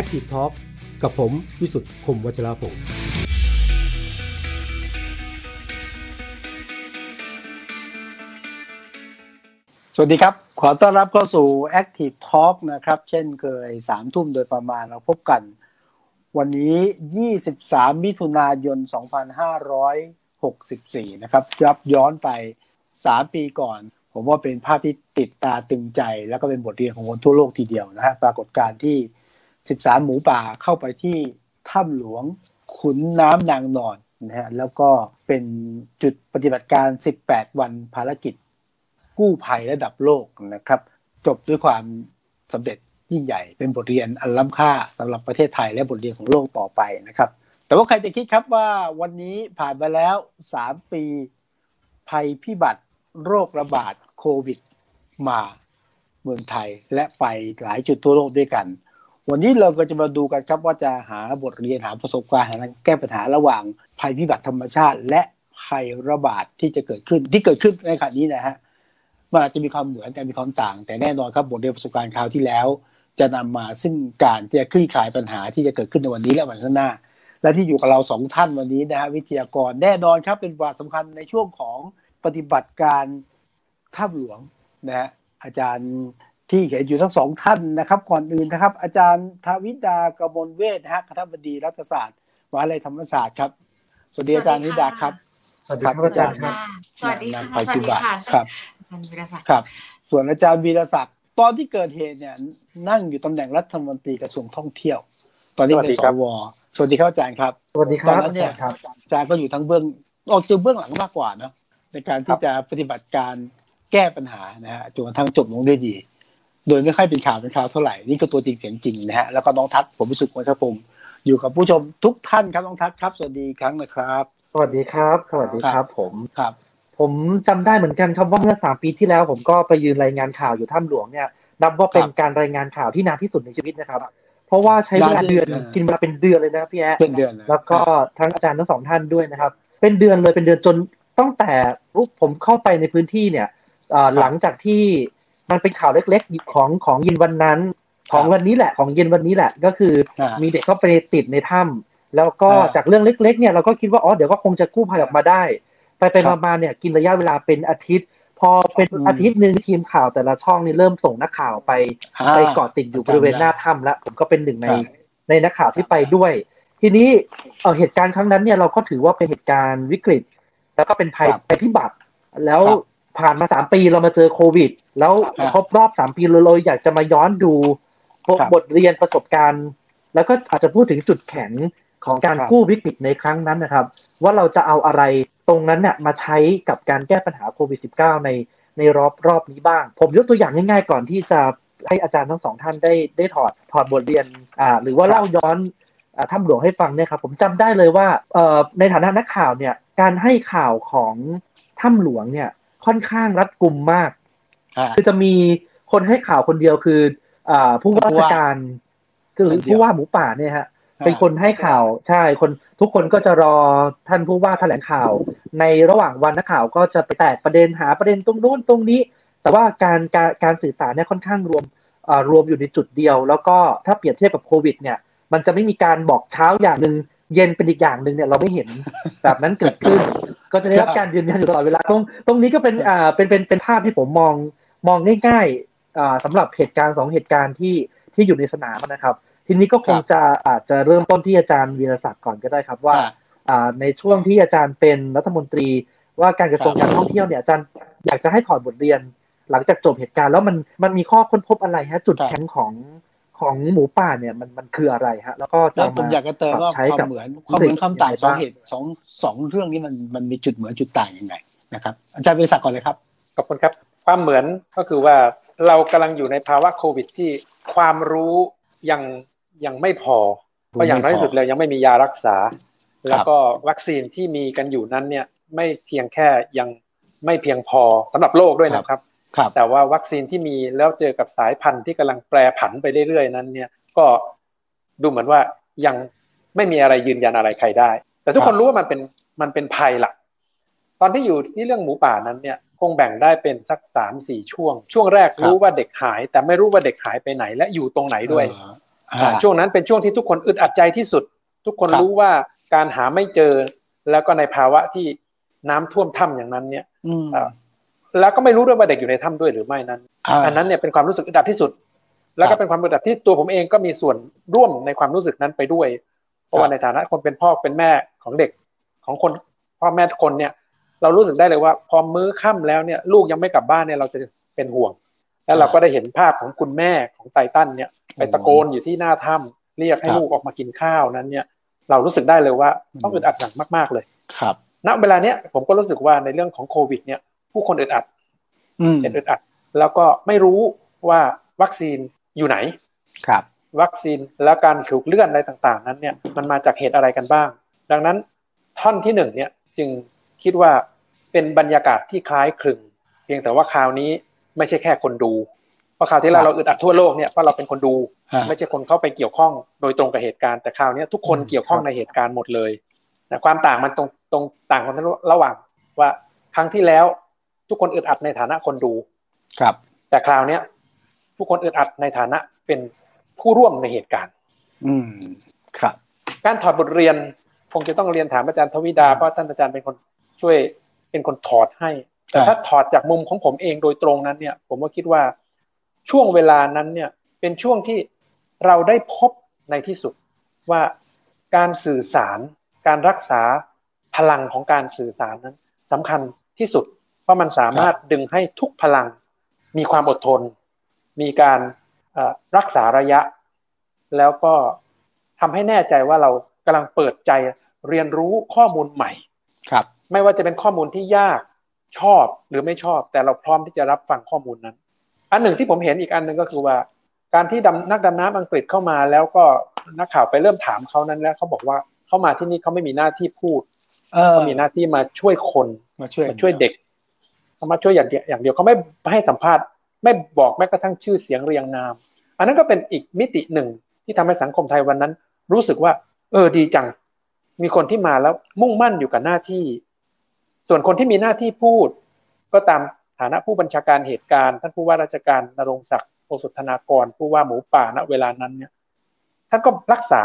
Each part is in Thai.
Active Talk กับผมวิสุทธ์คมวัชราภงสวัสดีครับ ขอต้อนรับเข้าสู่ Active Talk นะครับ เช่นเคยสามทุ่มโดยประมาณเราพบกัน วันนี้ 23 มิถุนายน 2564 นะครับยับย้อนไป 3 ปีก่อน ผมว่าเป็นภาพที่ติดตาตึงใจ แล้วก็เป็นบทเรียนของคนทั่วโลกทีเดียวนะฮะปรากฏการณ์ที่ 13 หมูป่าเข้าไปที่ถ้ำหลวงขุนน้ำนางนอนนะฮะแล้วก็เป็นจุดปฏิบัติการ 18 วันภารกิจ กู้ภัยระดับโลกนะครับ จบด้วยความสำเร็จยิ่งใหญ่เป็นบทเรียนอันล้ำค่าสำหรับประเทศไทยและบทเรียนของโลกต่อไปนะครับ แต่ว่าใครจะคิดครับว่าวันนี้ผ่านไปแล้ว 3 ปี ภัยพิบัติโรคระบาดโควิด มาเมืองไทยและไปหลายจุดทั่วโลกด้วยกัน วันนี้เราก็จะมาดูกันครับว่าจะหาบทเรียนหาประสบการณ์หาแก้ปัญหาระหว่างภัยพิบัติธรรมชาติ และภัยระบาดที่จะเกิดขึ้นที่เกิดขึ้นในขณะนี้นะฮะมันอาจจะมีความเหมือนแต่มีความต่าง แต่แน่นอนครับบทเรียนประสบการณ์คราวที่แล้ว จะนำมาซึ่งการที่จะคลี่คลายปัญหาที่จะเกิดขึ้นในวันนี้และวันข้างหน้า และที่อยู่กับเราสองท่านวันนี้นะฮะวิทยากรแน่นอนครับเป็นบทสำคัญในช่วงของปฏิบัติการถ้ำหลวงนะฮะอาจารย์ ที่เห็นอยู่ทั้งสองท่านนะครับ ก่อนอื่นนะครับ อาจารย์ทวิดากมลเวทนะฮะคณะบดีรัฐศาสตร์มหาวิทยาลัยธรรมศาสตร์ครับ สวัสดีอาจารย์นิดาครับสวัสดีครับอาจารย์ครับสวัสดีค่ะนำภัยสวัสพิดีบัติค่ะครับอาจารย์วิรศักดิ์ครับ ส่วนอาจารย์วีรศักดิ์ตอนที่เกิดเหตุเนี่ย นั่งอยู่ตำแหน่งรัฐมนตรีกระทรวงท่องเที่ยว ตอนนี้เป็นสวัสดีสครับวสวัสดีครับอาจารย์ครับสวัสดีคตอรันบนั้นเนี่ยอาจารย์ครับอาจารย์ก็อยู่ทั้งเบื้องออกจากเบื้องหลังมากกว่าเนอะในการครัที่บจะปฏิบัติการแก้ปัญหานะฮะจนกระทั่งจบลงด้วยดี โดยไม่ค่อยเป็นข่าวเป็นข่าวเท่าไหร่นี่ก็ตัวจริงเสียงจริงนะฮะแล้วก็น้องทัศน์ผมพิสุทธิ์วัชรพงศ์อยู่กับผู้ชมทุกท่านครับน้องทัศน์ครับ สวัสดีอีกครั้งนะครับ สวัสดีครับ สวัสดีครับ ผมครับ ผมจำได้เหมือนกันครับว่าเมื่อสามปีที่แล้ว ผมก็ไปยืนรายงานข่าวอยู่ถ้ำหลวงเนี่ยนับว่าเป็นครับการรายงานข่าวที่นานที่สุดในชีวิตนะครับ เพราะว่าใช้เวลาเดือนนานที่สุดกินเวลาเป็นเดือนเลยนะครับพี่แอ๊ะเป็นเดือนเลยแล้วก็ทั้งอาจารย์ทั้งสองท่านด้วยนะครับ เป็นเดือนเลยเป็นเดือนจนตั้งแต่รูปผมเข้าไปในพื้นที่เนี่ยเอ่อหลังจากที่ มันเป็นข่าวเล็กๆของของเย็นวันนั้น ของวันนี้แหละของเย็นวันนี้แหละก็คืออ่ามีเด็กเข้าไปติดในถ้ำแล้วก็อ่าจากเรื่องเล็ก ๆ เนี่ยเราก็คิดว่าอ๋อเดี๋ยวก็คงจะกู้ภัยออกมาได้ ไปไปครับมาๆเนี่ยกินระยะเวลาเป็นอาทิตย์ พอเป็นอืมอาทิตย์หนึ่งทีมข่าวแต่ละช่องนี่เริ่มส่งนักข่าวไปอ่าไปเกาะติดอยู่บริเวณหน้าถ้ำแล้วผมก็เป็นหนึ่งในครับในนักข่าวที่ไปด้วย ทีนี้เอ่อเหตุการณ์ครั้งนั้นเนี่ยเราก็ถือว่าเป็นเหตุการณ์วิกฤต แล้วก็เป็นภัยครับภัยพิบัติ แล้วครับผ่านมาสามปีเรามาเจอโควิด แล้วครับครบรอบสามปีเราเลยอยากจะมาย้อนดูครับบทเรียนประสบการณ์ แล้วก็อาจจะพูดถึงจุดแข็งของการครับกู้วิกฤตในครั้งนั้นนะครับ ว่าเราจะเอาอะไรตรงนั้นเนี่ยมาใช้กับการแก้ปัญหาโควิด -19 ในในรอบรอบนี้บ้าง ผมยกตัวอย่างง่ายๆก่อนที่จะให้อาจารย์ทั้งสองท่านได้ได้ถอดถอดบทเรียนอ่าหรือว่าครับเล่าย้อนอ่าถ้ำหลวงให้ฟังเนี่ยครับผมจำได้เลยว่าเอ่อในฐานะนักข่าวเนี่ยการให้ข่าวของถ้ำหลวงเนี่ยค่อนข้างรัดกุมมากอ่า คือจะมีคนให้ข่าวคนเดียวคือ อ่าผู้ว่าราชการคือคนเดียวผู้ว่าหมูป่าเนี่ยฮะเป็นคนให้ข่าวใช่คนทุกคนก็จะรอท่านผู้ว่าแถลงข่าว ในระหว่างวันนักข่าวก็จะไปแตกประเด็นหาประเด็นตรงนู้นตรงนี้ แต่ว่าการการการสื่อสารเนี่ยค่อนข้างรวมเอ่อรวมอยู่ในจุดเดียว แล้วก็ถ้าเปรียบเทียบกับโควิด เนี่ย มันจะไม่มีการบอกเช้าอย่างหนึ่งเย็นเป็นอีกอย่างหนึ่งเนี่ยเราไม่เห็นแบบนั้นเกิดขึ้น ก็จะได้รับการยืนยันอยู่ตลอดเวลาตรงตรงนี้ก็เป็นอ่าเป็นเป็นเป็นภาพที่ผมมอง มองง่ายๆอ่าสำหรับเหตุการณ์สองเหตุการณ์ที่ที่อยู่ในสนามนะครับ ทีนี้ก็คงจะอาจจะเริ่มต้นที่อาจารย์วีรศักดิ์ก่อนก็ได้ครับว่าอ่าอ่าในช่วงที่อาจารย์เป็นรัฐมนตรี ว่าการกระทรวงครับการท่องเที่ยวเนี่ยอาจารย์อยากจะให้ถอดบทเรียน หลังจากจบเหตุการณ์แล้วมันมันมีข้อค้นพบอะไรฮะจุดครับแข็งของของหมูป่าเนี่ยมันมันคืออะไรฮะ แล้วก็จะแล้วเผมอยากจะเติมว่าใช้ควากับมเหมือนความเหมือนความต่างยังไงสองบ้างเหตุสองสองเรื่องนี้มันมันมีจุดเหมือนจุดต่างยังไงนะครับอาจารย์บริษัทก่อนเลยครับขอบคุณครับ ความเหมือนก็คือว่าเรากำลังอยู่ในภาวะโควิดที่ความรู้ยังยังไม่พอเพราะอย่างน้อยที่สุดเลยยังไม่มียารักษา แล้วก็วัคซีนที่มีกันอยู่นั้นเนี่ยไม่เพียงแค่ยังไม่เพียงพอสำหรับโลกด้วยนะครับครับแต่ว่าวัคซีนที่มีแล้วเจอกับสายพันธุ์ที่กำลังแปรผันไปเรื่อยๆนั้นเนี่ยก็ดูเหมือนว่ายังไม่มีอะไรยืนยันอะไรใครได้ แต่ทุกคนรู้ว่ามันเป็นมันเป็นภัยหลักตอนที่อยู่ที่เรื่องหมูป่านั้นเนี่ยค งแบ่งได้เป็นสักสามสี่ช่วง ช่วงแรกรู้ว่าเด็กหาย แต่ไม่รู้ว่าเด็กหายไปไหนและอยู่ตรงไหนด้วยเออช่วงนั้นเป็นช่วงที่ทุกคนอึดอัดใจที่สุด ทุกคนรู้ว่าการหาไม่เจอ แล้วก็ในภาวะที่น้ำท่วมถ้ำอย่างนั้นเนี่ยแล้วก็ไม่รู้ด้วยว่าเด็กอยู่ในถ้ำด้วยหรือไม่นั้น อันนั้นเนี่ยเป็นความรู้สึกอึดอัดที่สุด แล้วก็เป็นความอึดอัดที่ตัวผมเองก็มีส่วนร่วมในความรู้สึกนั้นไปด้วย เพราะว่าในฐานะคนเป็นพ่อเป็นแม่ของเด็กของคนพ่อแม่คนเนี่ย เรารู้สึกได้เลยว่า พอมื้อค่ำแล้วเนี่ยลูกยังไม่กลับบ้านเนี่ยเราจะเป็นห่วง แล้วเราก็ได้เห็นภาพของคุณแม่ของไตตันเนี่ยไปตะโกนอยู่ที่หน้าถ้ำเรียกให้ลูกออกมากินข้าวนั้นเนี่ย เรารู้สึกได้เลยว่าต้องอึดอัดหนักมาก ๆเลยครับณเวลาเนี้ยผมก็รู้สึกว่าในเรื่องของโควิด เนี่ย ผู้คนอึดอัดเป็นอึดอัด แล้วก็ไม่รู้ว่าวัคซีนอยู่ไหนครับ วัคซีนแล้วการถูกเลื่อนอะไรต่าง ๆ นั้นเนี่ยมันมาจากเหตุอะไรกันบ้าง ดังนั้นท่อนที่หนึ่งเนี่ยจึงคิดว่า เป็นบรรยากาศที่คล้ายคลึง เพียงแต่ว่าคราวนี้ไม่ใช่แค่คนดู เพราะคราวที่แล้วเราอึดอัดทั่วโลกเนี่ยเพราะเราเป็นคนดู ไม่ใช่คนเข้าไปเกี่ยวข้องโดยตรงกับเหตุการณ์แต่คราวนี้ทุกคนเกี่ยวข้องในเหตุการณ์หมดเลยนะความต่างมันตรงตรงต่างกันระหว่างว่าครั้งที่แล้วทุกคนอึดอัดในฐานะคนดูครับ แต่คราวเนี้ยทุกคนอึดอัดในฐานะเป็นผู้ร่วมในเหตุการณ์ อืมครับ การถอดบทเรียนคงจะต้องเรียนถามอาจารย์ทวิดาเพราะท่านอาจารย์เป็นคนช่วย เป็นคนถอดให้ แต่ถ้าถอดจากมุมของผมเองโดยตรงนั้นเนี่ย ผมก็คิดว่าช่วงเวลานั้นเนี่ยเป็นช่วงที่เราได้พบในที่สุดว่าการสื่อสาร การรักษาพลังของการสื่อสารนั้นสำคัญที่สุด เพราะมันสามารถดึงให้ทุกพลังมีความอดทน มีการรักษาระยะ แล้วก็ทำให้แน่ใจว่าเรากำลังเปิดใจเรียนรู้ข้อมูลใหม่ครับ ไม่ว่าจะเป็นข้อมูลที่ยากชอบหรือไม่ชอบ แต่เราพร้อมที่จะรับฟังข้อมูลนั้น อันหนึ่งที่ผมเห็นอีกอันหนึ่งก็คือว่า การที่ดำนักดำน้ำอังกฤษเข้ามาแล้วก็นักข่าวไปเริ่มถามเขานั้นแล้วเขาบอกว่าเขามาที่นี่เขาไม่มีหน้าที่พูดเขามีหน้าที่มาช่วยคนมาช่วยมาช่วยเด็กเขามาช่วยอย่างเดียวอย่างเดียวเขาไม่ให้สัมภาษณ์ไม่บอกแม้กระทั่งชื่อเสียงเรียงนาม อันนั้นก็เป็นอีกมิติหนึ่งที่ทำให้สังคมไทยวันนั้น รู้สึกว่า เออดีจัง มีคนที่มาแล้วมุ่งมั่นอยู่กับหน้าที่ ส่วนคนที่มีหน้าที่พูด ก็ตามฐานะผู้บัญชาการเหตุการณ์ ท่านผู้ว่าราชการนรงศักดิ์โอสุธนากร ผู้ว่าหมูป่าณเวลานั้นเนี่ยท่านก็รักษา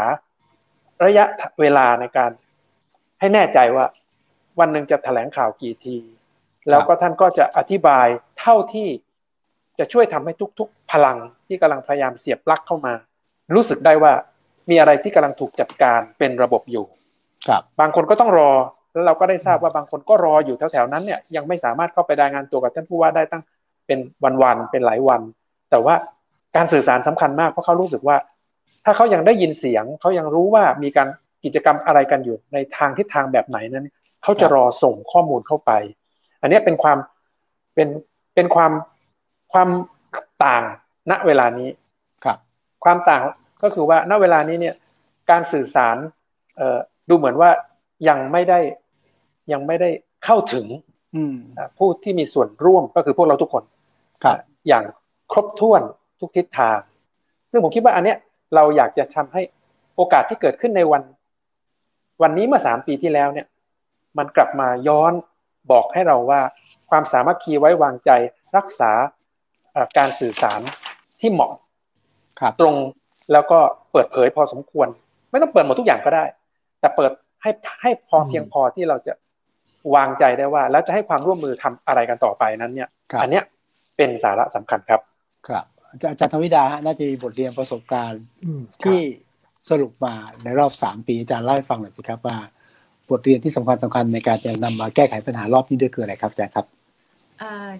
ระยะเวลาในการให้แน่ใจว่า วันหนึ่งจะแถลงข่าวกี่ที แล้วก็ท่านก็จะอธิบายเท่าที่จะช่วยทำให้ทุก ๆ พลังที่กำลังพยายามเสียบปลั๊กเข้ามา รู้สึกได้ว่ามีอะไรที่กำลังถูกจัดการเป็นระบบอยู่ ครับ บางคนก็ต้องรอ แล้วเราก็ได้ทราบว่าบางคนก็รออยู่แถวๆนั้นเนี่ยยังไม่สามารถเข้าไปรายงานตัวกับท่านผู้ว่าได้ตั้งเป็นวันๆเป็นหลายวัน แต่ว่าการสื่อสารสำคัญมากเพราะเขารู้สึกว่า ถ้าเขายังได้ยินเสียงเขายังรู้ว่ามีการกิจกรรมอะไรกันอยู่ในทางทิศทางแบบไหนนั้นเขาจะรอส่งข้อมูลเข้าไป อันนี้เป็นความเป็นเป็นความความต่างณเวลานี้ครับ ความต่างก็คือว่าณเวลานี้เนี่ยการสื่อสารเอ่อดูเหมือนว่า ยังไม่ได้ยังไม่ได้เข้าถึงผู้ที่มีส่วนร่วมก็คือพวกเราทุกคนครับอย่างครบถ้วนทุกทิศทาง ซึ่งผมคิดว่าอันเนี้ยเราอยากจะทำให้โอกาสที่เกิดขึ้นในวัน วันนี้เมื่อสามปีที่แล้วเนี่ย มันกลับมาย้อนบอกให้เราว่า ความสามัคคีไว้วางใจรักษาการสื่อสารที่เหมาะตรงแล้วก็เปิดเผยพอสมควร ไม่ต้องเปิดหมดทุกอย่างก็ได้ แต่เปิด ให้ให้พอเพียงพอที่เราจะวางใจได้ว่า แล้วจะให้ความร่วมมือทำอะไรกันต่อไปนั้นเนี่ย อันเนี้ยเป็นสาระสำคัญครับ ครับอาจารย์ธวิดาน่าจะมีบทเรียนประสบการณ์ที่สรุปมาในรอบสามปีอาจารย์เล่าให้ฟังหน่อยสิครับว่า บทเรียนที่สำคัญสำคัญในการจะนำมาแก้ไขปัญหารอบนี้ด้วยคืออะไรครับอาจารย์ครับ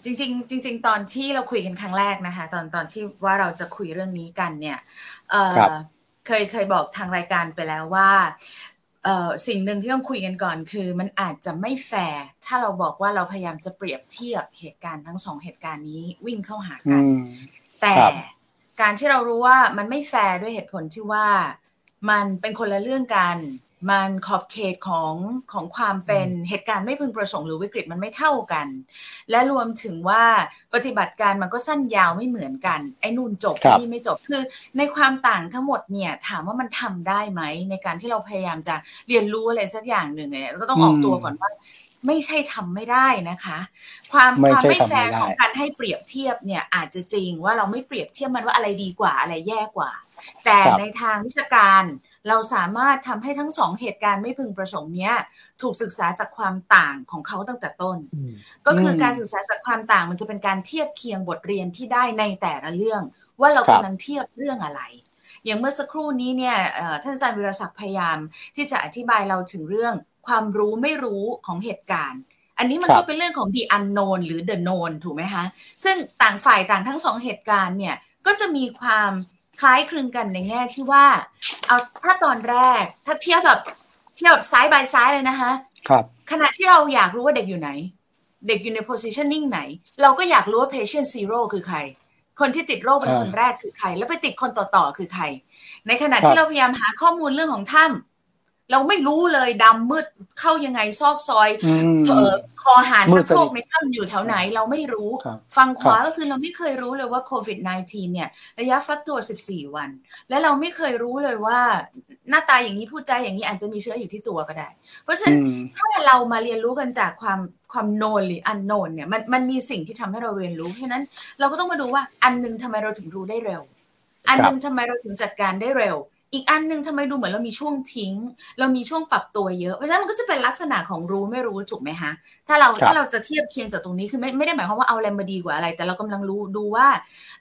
จริงๆจริง ๆ ตอนที่เราคุยกันครั้งแรกนะคะ ตอนตอนที่ว่าเราจะคุยเรื่องนี้กันเนี่ยเคยเคยบอกทางรายการไปแล้วว่า สิ่งหนึ่งที่ต้องคุยกันก่อนคือ มันอาจจะไม่แฟร์ถ้าเราบอกว่าเราพยายามจะเปรียบเทียบเหตุการณ์ทั้งสองเหตุการณ์นี้วิ่งเข้าหากัน แต่การที่เรารู้ว่ามันไม่แฟร์ด้วยเหตุผลที่ว่า มันเป็นคนละเรื่องกัน มันขอบเขตของของความเป็นเหตุการณ์ไม่พึงประสงค์หรือวิกฤตมันไม่เท่ากัน และรวมถึงว่าปฏิบัติการมันก็สั้นยาวไม่เหมือนกัน ไอ้นู่นจบนี่ไม่จบคือในความต่างทั้งหมดเนี่ยถามว่ามันทำได้ไหมในการที่เราพยายามจะเรียนรู้อะไรสักอย่างหนึ่งเนี่ยก็ต้องออกตัวก่อนว่าไม่ใช่ทำไม่ได้นะคะ ความความไม่แฟร์ของการให้เปรียบเทียบเนี่ยอาจจะจริงว่าเราไม่เปรียบเทียบมันว่าอะไรดีกว่าอะไรแย่กว่า แต่ในทางวิชาการ เราสามารถทำให้ทั้งสองเหตุการณ์ไม่พึงประสงค์เนี้ย ถูกศึกษาจากความต่างของเขาตั้งแต่ต้น ก็คือการศึกษาจากความต่างมันจะเป็นการเทียบเคียงบทเรียนที่ได้ในแต่ละเรื่อง ว่าเรากำลังเทียบเรื่องอะไรอย่างเมื่อสักครู่นี้เนี่ยท่านอาจารย์วิรศักดิ์พยายาม ที่จะอธิบายเราถึงเรื่องความรู้ไม่รู้ของเหตุการณ์ อันนี้มันก็เป็นเรื่องของ the unknown หรือ the known ถูกไหมคะ ซึ่งต่างฝ่ายต่างทั้งสองเหตุการณ์เนี่ยก็จะมีความ คล้ายคลึงกันในแง่ที่ว่า เอาถ้าตอนแรกถ้าเทียบแบบเทียบแบบซ้ายบายซ้ายเลยนะคะครับขณะที่เราอยากรู้ว่าเด็กอยู่ไหน เด็กอยู่ใน positioning ไหน เราก็อยากรู้ว่า patient zero คือใคร คนที่ติดโรคเป็นคนแรกคือใคร แล้วไปติดคนต่อๆคือใคร ในขณะที่เราพยายามหาข้อมูลเรื่องของถ้ำ เราไม่รู้เลยดำมืดเข้ายังไงซอกซอยเออคอหานชักโครกในถ้ำอยู่แถวไหนเราไม่รู้ ฟังขวาก็คือเราไม่เคยรู้เลยว่าโควิด -19 เนี่ย ระยะฟักตัว 14 วัน และเราไม่เคยรู้เลยว่าหน้าตาอย่างนี้พูดใจอย่างนี้อาจจะมีเชื้ออยู่ที่ตัวก็ได้ เพราะฉะนั้นถ้าเรามาเรียนรู้กันจากความความโนนหรืออันโนนเนี่ยมันมันมีสิ่งที่ทำให้เราเรียนรู้เพราะนั้นเราก็ต้องมาดูว่าอันนึงทำไมเราถึงรู้ได้เร็ว อันนึงทำไมเราถึงจัดการได้เร็ว อีกอันนึงทำไมดูเหมือนเรามีช่วงทิ้ง เรามีช่วงปรับตัวเยอะ เพราะฉะนั้นมันก็จะเป็นลักษณะของรู้ไม่รู้ถูกไหมคะถ้าเราถ้าเราจะเทียบเคียงจากตรงนี้คือไม่ไม่ได้หมายความว่าเอาอะไรมาดีกว่าอะไร แต่เรากำลังรู้ดูว่า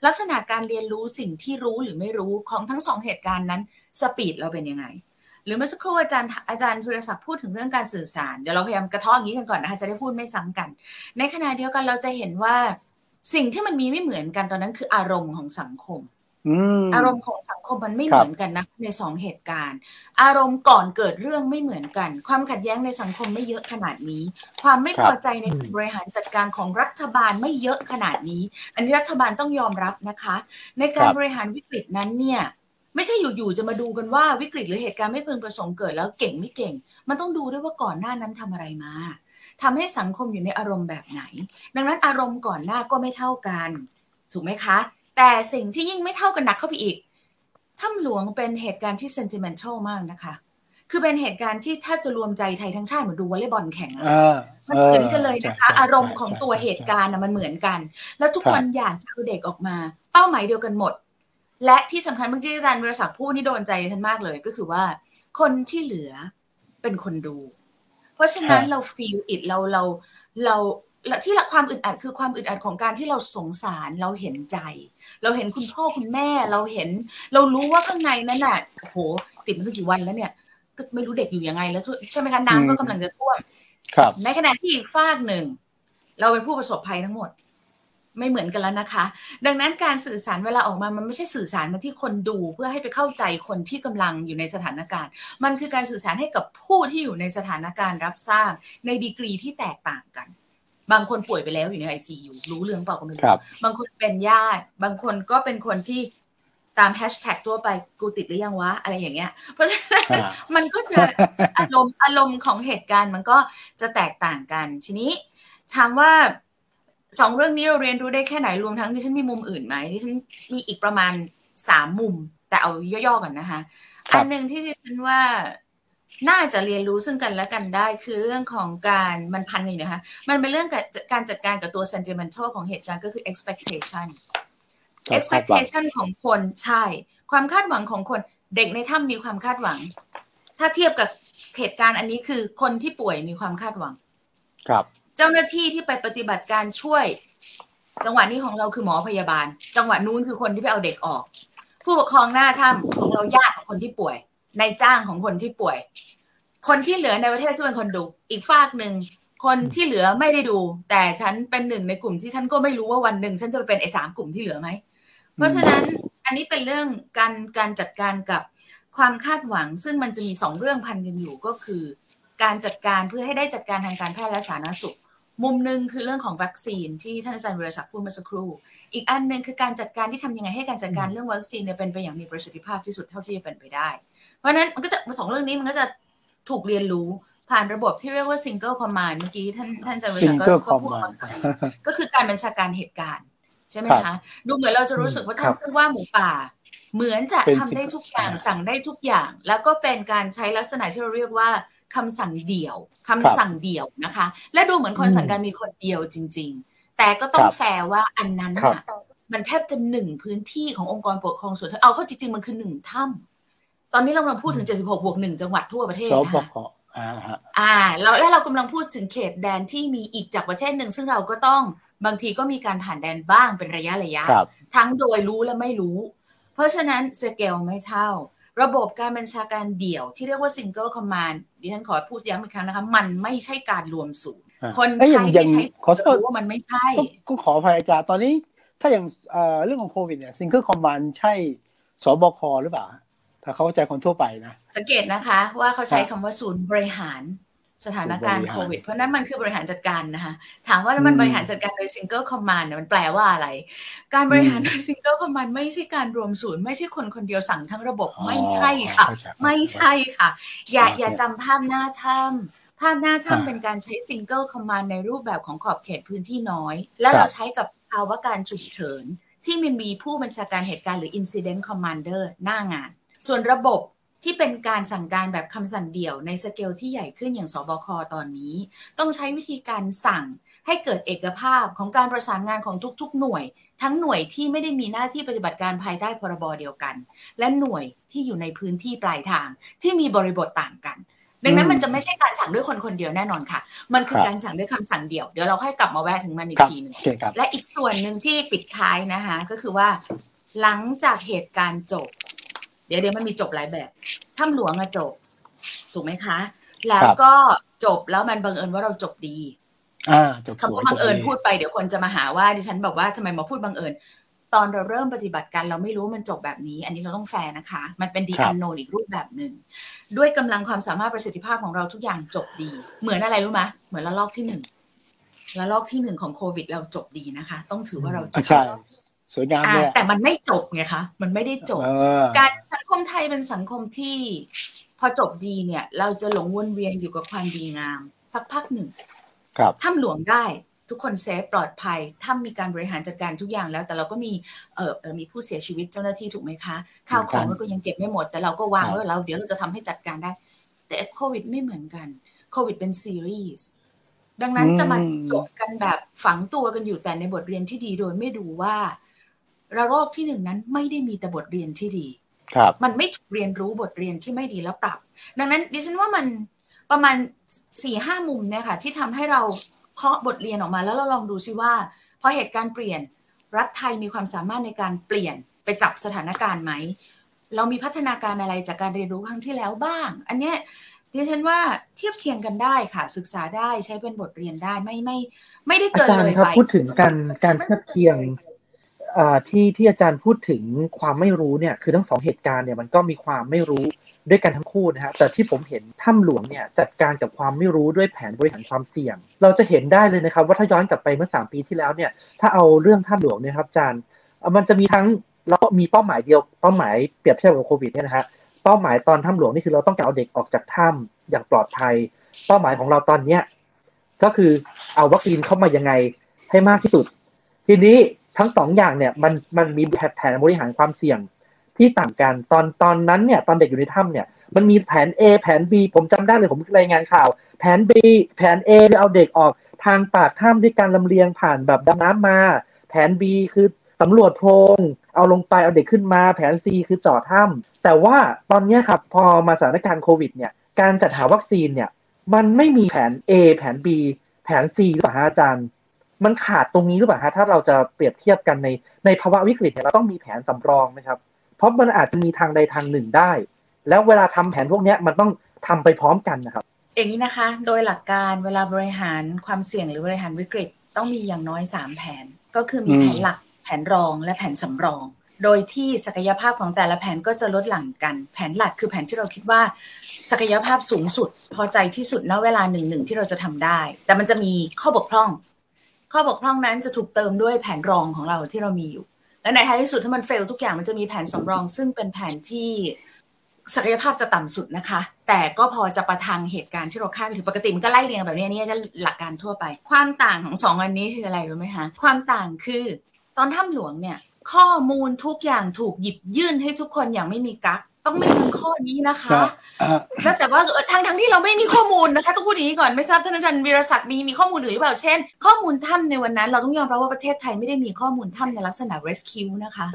ลักษณะการเรียนรู้สิ่งที่รู้หรือไม่รู้ของทั้งสองเหตุการณ์นั้นสปีดเราเป็นยังไงหรือเมื่อสักครู่อาจารย์อาจารย์ธุรศักดิ์พูดถึงเรื่องการสื่อสารเดี๋ยวเราพยายามกระท้ออย่างนี้กันก่อนนะคะจะได้พูดไม่ซ้ำกัน ในขณะเดียวกันเราจะเห็นว่าสิ่งที่มันมีไม่เหมือนกันตอนนั้นคืออารมณ์ของสังคม อารมณ์ของสังคมมันไม่เหมือนกันนะในสองเหตุการณ์ อารมณ์ก่อนเกิดเรื่องไม่เหมือนกัน ความขัดแย้งในสังคมไม่เยอะขนาดนี้ ความไม่พอใจในบริหารจัดการของรัฐบาลไม่เยอะขนาดนี้ อันนี้รัฐบาลต้องยอมรับนะคะ ในการบริหารวิกฤตนั้นเนี่ยไม่ใช่อยู่ๆจะมาดูกันว่าวิกฤตหรือเหตุการณ์ไม่พึงประสงค์เกิดแล้วเก่งไม่เก่ง มันต้องดูด้วยว่าก่อนหน้านั้นทำอะไรมาทำให้สังคมอยู่ในอารมณ์แบบไหน ดังนั้นอารมณ์ก่อนหน้าก็ไม่เท่ากัน ถูกไหมคะ แต่สิ่งที่ยิ่งไม่เท่ากันหนักเข้าไปอีกถ้ำหลวงเป็นเหตุการณ์ที่ sentimental มากนะคะ คือเป็นเหตุการณ์ที่แทบจะรวมใจไทยทั้งชาติเหมือนดูวอลเลย์บอลแข่งอะมันเหมือนกันเลยนะคะ อารมณ์ของตัวเหตุการณ์มันเหมือนกัน แล้วทุกคนอยากจะเอาเด็กออกมา เป้าหมายเดียวกันหมด และที่สำคัญเมื่อกี้อาจารย์ปริญญ์พูดนี่โดนใจท่านมากเลยก็คือว่า คนที่เหลือเป็นคนดู เพราะฉะนั้นเรา feel it เราเราเรา และที่ละความอึดอัดคือความอึดอัดของการที่เราสงสารเราเห็นใจ เราเห็นคุณพ่อคุณแม่เราเห็น เรารู้ว่าข้างในนั้นน่ะโอ้โหติดมาตั้งกี่วันแล้วเนี่ย ก็ไม่รู้เด็กอยู่ยังไงแล้วใช่ไหมคะน้ำก็กำลังจะท่วมครับ ในขณะที่อีกฝากหนึ่ง เราเป็นผู้ประสบภัยทั้งหมด ไม่เหมือนกันแล้วนะคะ ดังนั้นการสื่อสารเวลาออกมามันไม่ใช่สื่อสารมาที่คนดูเพื่อให้ไปเข้าใจคนที่กำลังอยู่ในสถานการณ์ มันคือการสื่อสารให้กับผู้ที่อยู่ในสถานการณ์รับทราบในดีกรีที่แตกต่างกัน บางคนป่วยไปแล้วอยู่ในไอซียูรู้เรื่องเปล่าก็ไม่รู้บางคนเป็นญาติ บางคนก็เป็นคนที่ตามแฮชแท็กตัวไปกูติดหรือยังวะ อะไรอย่างเงี้ย เพราะฉะนั้นมันก็จะอารมณ์อารมณ์ของเหตุการณ์มันก็จะแตกต่างกัน ทีนี้ถามว่าสองเรื่องนี้เราเรียนรู้ได้แค่ไหนรวมทั้งที่ฉันมีมุมอื่นไหมที่ฉันมีอีกประมาณสามมุม แต่เอาย่อๆก่อนนะคะ อันหนึ่งที่ฉันว่า น่าจะเรียนรู้ซึ่งกันและกันได้ คือเรื่องของการมันพันกันนะคะ มันเป็นเรื่องการจัดการกับตัว sentimental ของเหตุการณ์ก็คือ expectation expectation ของคนใช่ ความคาดหวังของคนเด็กในถ้ำมีความคาดหวัง ถ้าเทียบกับเหตุการณ์อันนี้คือคนที่ป่วยมีความคาดหวัง ครับ เจ้าหน้าที่ที่ไปปฏิบัติการช่วย จังหวะนี้ของเราคือหมอพยาบาล จังหวะนู้นคือคนที่ไปเอาเด็กออก ผู้ปกครองหน้าถ้ำของเราญาติของคนที่ป่วย ในจ้างของคนที่ป่วย คนที่เหลือในประเทศซึ่งเป็นคนดู อีกฝากหนึ่งคนที่เหลือไม่ได้ดู แต่ฉันเป็นหนึ่งในกลุ่มที่ฉันก็ไม่รู้ว่าวันหนึ่งฉันจะเป็นไอ้สามกลุ่มที่เหลือไหม เพราะฉะนั้นอันนี้เป็นเรื่องการการจัดการกับความคาดหวัง ซึ่งมันจะมีสองเรื่องพันกันอยู่ก็คือ การจัดการเพื่อให้ได้จัดการทางการแพทย์และสาธารณสุข มุมหนึ่งคือเรื่องของวัคซีนที่ท่านอาจารย์วิรศักดิ์พูดเมื่อสักครู่ อีกอันหนึ่งคือการจัดการที่ทำยังไงให้การจัดการเรื่องวัคซีนเนี่ยเป็นไปอย่างมีประสิทธิภาพที่สุดเท่าที่จะเป็นไปได้ เพราะนั้นมันก็จะสองเรื่องนี้มันก็จะถูกเรียนรู้ผ่านระบบที่เรียกว่า single command เมื่อกี้ท่านท่านจะรู้ก็ก็พูดก็คือการบัญชาการเหตุการณ์ ใช่ไหมคะ ดูเหมือนเราจะรู้สึกว่าท่านพูดว่าหมูป่า เหมือนจะทำได้ทุกอย่างสั่งได้ทุกอย่าง แล้วก็เป็นการใช้ลักษณะที่เราเรียกว่าคำสั่งเดี่ยวคำสั่งเดี่ยวนะคะ และดูเหมือนคนสั่งการมีคนเดียวจริง ๆ แต่ก็ต้องแฟร์ว่าอันนั้นน่ะมันแทบจะหนึ่งพื้นที่ขององค์กรปกครองส่วนเอาเข้าจริงๆมันคือหนึ่งถ้ำ ตอนนี้เรากำลังพูดถึง 76 บวกหนึ่งจังหวัดทั่วประเทศนะคะอ่าอ่าแล้วแล้วเรากำลังพูดถึงเขตแดนที่มีอีกจากประเทศหนึ่ง ซึ่งเราก็ต้องบางทีก็มีการผ่านแดนบ้างเป็นระยะระยะ ทั้งโดยรู้และไม่รู้ เพราะฉะนั้นสเกลไม่เท่า ระบบการบัญชาการเดี่ยวที่เรียกว่า single command ดิฉันขอพูดย้ำอีกครั้งนะคะ มันไม่ใช่การรวมศูนย์คนใช้ที่ใช้ขอโทษว่ามันไม่ใช่ก็ขออภัยอาจารย์ตอนนี้ถ้าอย่างเรื่องของโควิดเนี่ย single command ใช่สบคหรือเปล่า ถ้าเข้าใจคนทั่วไปนะ สังเกตนะคะว่าเขาใช้คำว่าศูนย์บริหารสถานการณ์โควิด เพราะนั้นมันคือบริหารจัดการนะคะถามว่าแล้วมันบริหารจัดการโดย single command เนี่ยมันแปลว่าอะไร การบริหารโดย single command ไม่ใช่การรวมศูนย์ ไม่ใช่คนคนเดียวสั่งทั้งระบบไม่ใช่ค่ะ ไม่ใช่ค่ะ อย่าอย่าจำภาพหน้าถ้ำภาพหน้าถ้ำเป็นการใช้ single command ในรูปแบบของขอบเขตพื้นที่น้อย แล้วเราใช้กับภาวะการฉุกเฉินที่มันมีผู้บัญชาการเหตุการณ์หรือ Incident Commander หน้างาน ส่วนระบบที่เป็นการสั่งการแบบคำสั่งเดี่ยวในสเกลที่ใหญ่ขึ้นอย่างสบคตอนนี้ ต้องใช้วิธีการสั่งให้เกิดเอกภาพของการประสานงานของทุกๆ หน่วย ทั้งหน่วยที่ไม่ได้มีหน้าที่ปฏิบัติการภายใต้พรบเดียวกัน และหน่วยที่อยู่ในพื้นที่ปลายทางที่มีบริบทต่างกัน ดังนั้นมันจะไม่ใช่การสั่งด้วยคนคนเดียวแน่นอนค่ะ มันคือการสั่งด้วยคำสั่งเดี่ยวเดี๋ยวเราค่อยกลับมาแวะถึงมันอีกทีหนึ่งและอีกส่วนหนึ่งที่ปิดท้ายนะคะก็คือว่า หลังจากเหตุการณ์จบ เดี๋ยวเดี๋ยวมันมีจบหลายแบบถ้ำหลวงอะจบ ถูกไหมคะ แล้วก็จบแล้วมันบังเอิญว่าเราจบดีอ่าจบคำว่าบังเอิญพูดไปเดี๋ยวคนจะมาหาว่าดิฉันบอกว่าทำไมมาพูดบังเอิญ ตอนเราเริ่มปฏิบัติการเราไม่รู้มันจบแบบนี้ อันนี้เราต้องแฟร์นะคะ มันเป็นดีอันโนนอีกรูปแบบหนึ่งด้วยกำลังความสามารถประสิทธิภาพของเราทุกอย่างจบดี เหมือนอะไรรู้ไหมเหมือนละลอกที่หนึ่งละลอกที่หนึ่งของโควิด เราจบดีนะคะ ต้องถือว่าเราจบใช่ สวยงามเลยแต่มันไม่จบไงคะมันไม่ได้จบ การสังคมไทยเป็นสังคมที่ พอจบดีเนี่ย เราจะหลงวนเวียนอยู่กับความดีงาม สักพักหนึ่งครับถ้ำหลวงได้ทุกคนเซฟปลอดภัย ถ้ามีการบริหารจัดการทุกอย่างแล้ว แต่เราก็มีเออมีผู้เสียชีวิตเจ้าหน้าที่ถูกไหมคะข้าวของเราก็ยังเก็บไม่หมด แต่เราก็วางไว้เราเดี๋ยวเราจะทำให้จัดการได้ แต่โควิดไม่เหมือนกันโควิดเป็นซีรีส์ดังนั้นจะมาจบกันแบบฝังตัวกันอยู่แต่ในบทเรียนที่ดีโดยไม่ดูว่า ระลอกที่หนึ่งนั้นไม่ได้มีแต่บทเรียนที่ดีครับมันไม่ถูกเรียนรู้บทเรียนที่ไม่ดีแล้วปรับ ดังนั้นดิฉันว่ามันประมาณสี่ห้ามุมเนี่ยค่ะ ที่ทำให้เราเคาะบทเรียนออกมาแล้วเราลองดูซิว่าพอเหตุการณ์เปลี่ยนรัฐไทยมีความสามารถในการเปลี่ยนไปจับสถานการณ์ไหม เรามีพัฒนาการอะไรจากการเรียนรู้ครั้งที่แล้วบ้าง อันเนี้ยดิฉันว่าเทียบเทียงกันได้ค่ะ ศึกษาได้ใช้เป็นบทเรียนได้ไม่ไม่ ไม่ได้เกินเลยไปพูดถึงการการเทียบเทียง ที่ที่อาจารย์พูดถึงความไม่รู้เนี่ยคือทั้งสองเหตุการณ์เนี่ยมันก็มีความไม่รู้ด้วยกันทั้งคู่นะฮะแต่ที่ผมเห็นถ้ำหลวงเนี่ยจัดการกับความไม่รู้ด้วยแผนบริหารความเสี่ยง เราจะเห็นได้เลยนะครับว่าถ้าย้อนกลับไปเมื่อสามปีที่แล้วเนี่ยถ้าเอาเรื่องถ้ำหลวงเนี่ยครับอาจารย์มันจะมีทั้งเราก็มีเป้าหมายเดียวเป้าหมายเปรียบเทียบกับโควิดเนี่ยนะฮะเป้าหมายตอนถ้ำหลวงนี่คือเราต้องการเอาเด็กออกจากถ้ำอย่างปลอดภัย เป้าหมายของเราตอนเนี้ยก็คือเอาวัคซีนเข้ามายังไงให้มากที่สุด ทีนี้ ทั้งสองอย่างเนี่ยมันมันมีแผนบริหารความเสี่ยงที่ต่างกันตอนตอนนั้นเนี่ย ตอนเด็กอยู่ในถ้ำเนี่ย มันมีแผน A แผน B ผมจำได้เลยผมรายงานข่าว แผน B แผน A เอาเด็กออกทางปากถ้ำด้วยการลำเลียงผ่านแบบดำน้ำมา แผน B คือสำรวจโพรงเอาลงไปเอาเด็กขึ้นมา แผน C คือจอดถ้ำแต่ว่าตอนนี้ครับพอมาสถานการณ์โควิดเนี่ย การจัดหาวัคซีนเนี่ย มันไม่มีแผน A แผน B แผน C หรือเปล่าอาจารย์ มันขาดตรงนี้หรือเปล่าฮะถ้าเราจะเปรียบเทียบกันในในภาวะวิกฤตเนี่ยเราต้องมีแผนสำรองนะครับ เพราะมันอาจจะมีทางใดทางหนึ่งได้ แล้วเวลาทำแผนพวกนี้มันต้องทำไปพร้อมกันนะครับอย่างนี้นะคะ โดยหลักการเวลาบริหารความเสี่ยงหรือบริหารวิกฤตต้องมีอย่างน้อยสามแผน ก็คือมีแผนหลัก แผนรองและแผนสำรอง โดยที่ศักยภาพของแต่ละแผนก็จะลดหลั่งกัน แผนหลักคือแผนที่เราคิดว่า ศักยภาพสูงสุด พอใจที่สุดณเวลาหนึ่งหนึ่งที่เราจะทำได้ แต่มันจะมีข้อบกพร่อง ข้อบกพร่องนั้นจะถูกเติมด้วยแผนรองของเราที่เรามีอยู่ และในท้ายที่สุดถ้ามันเฟลทุกอย่างมันจะมีแผนสำรอง ซึ่งเป็นแผนที่ศักยภาพจะต่ำสุดนะคะ แต่ก็พอจะประทังเหตุการณ์ที่เราคาดไม่ถึงปกติมันก็ไล่เรียงแบบนี้นี่ก็หลักการทั่วไป ความต่างของสองอันนี้คืออะไรรู้ไหมคะความต่างคือตอนถ้ำหลวงเนี่ยข้อมูลทุกอย่างถูกหยิบยื่นให้ทุกคนอย่างไม่มีกัก ต้องไม่ลืมข้อนี้นะคะ แล้วแต่ว่าทั้งทั้งที่เราไม่มีข้อมูลนะคะต้องพูดอย่างนี้ก่อนไม่ทราบท่านอาจารย์วีรศักดิ์มีมีข้อมูลอื่นหรือเปล่าเช่น ข้อมูลถ้ำในวันนั้น เราต้องยอมรับว่าประเทศไทยไม่ได้มีข้อมูลถ้ำในลักษณะ rescue นะคะ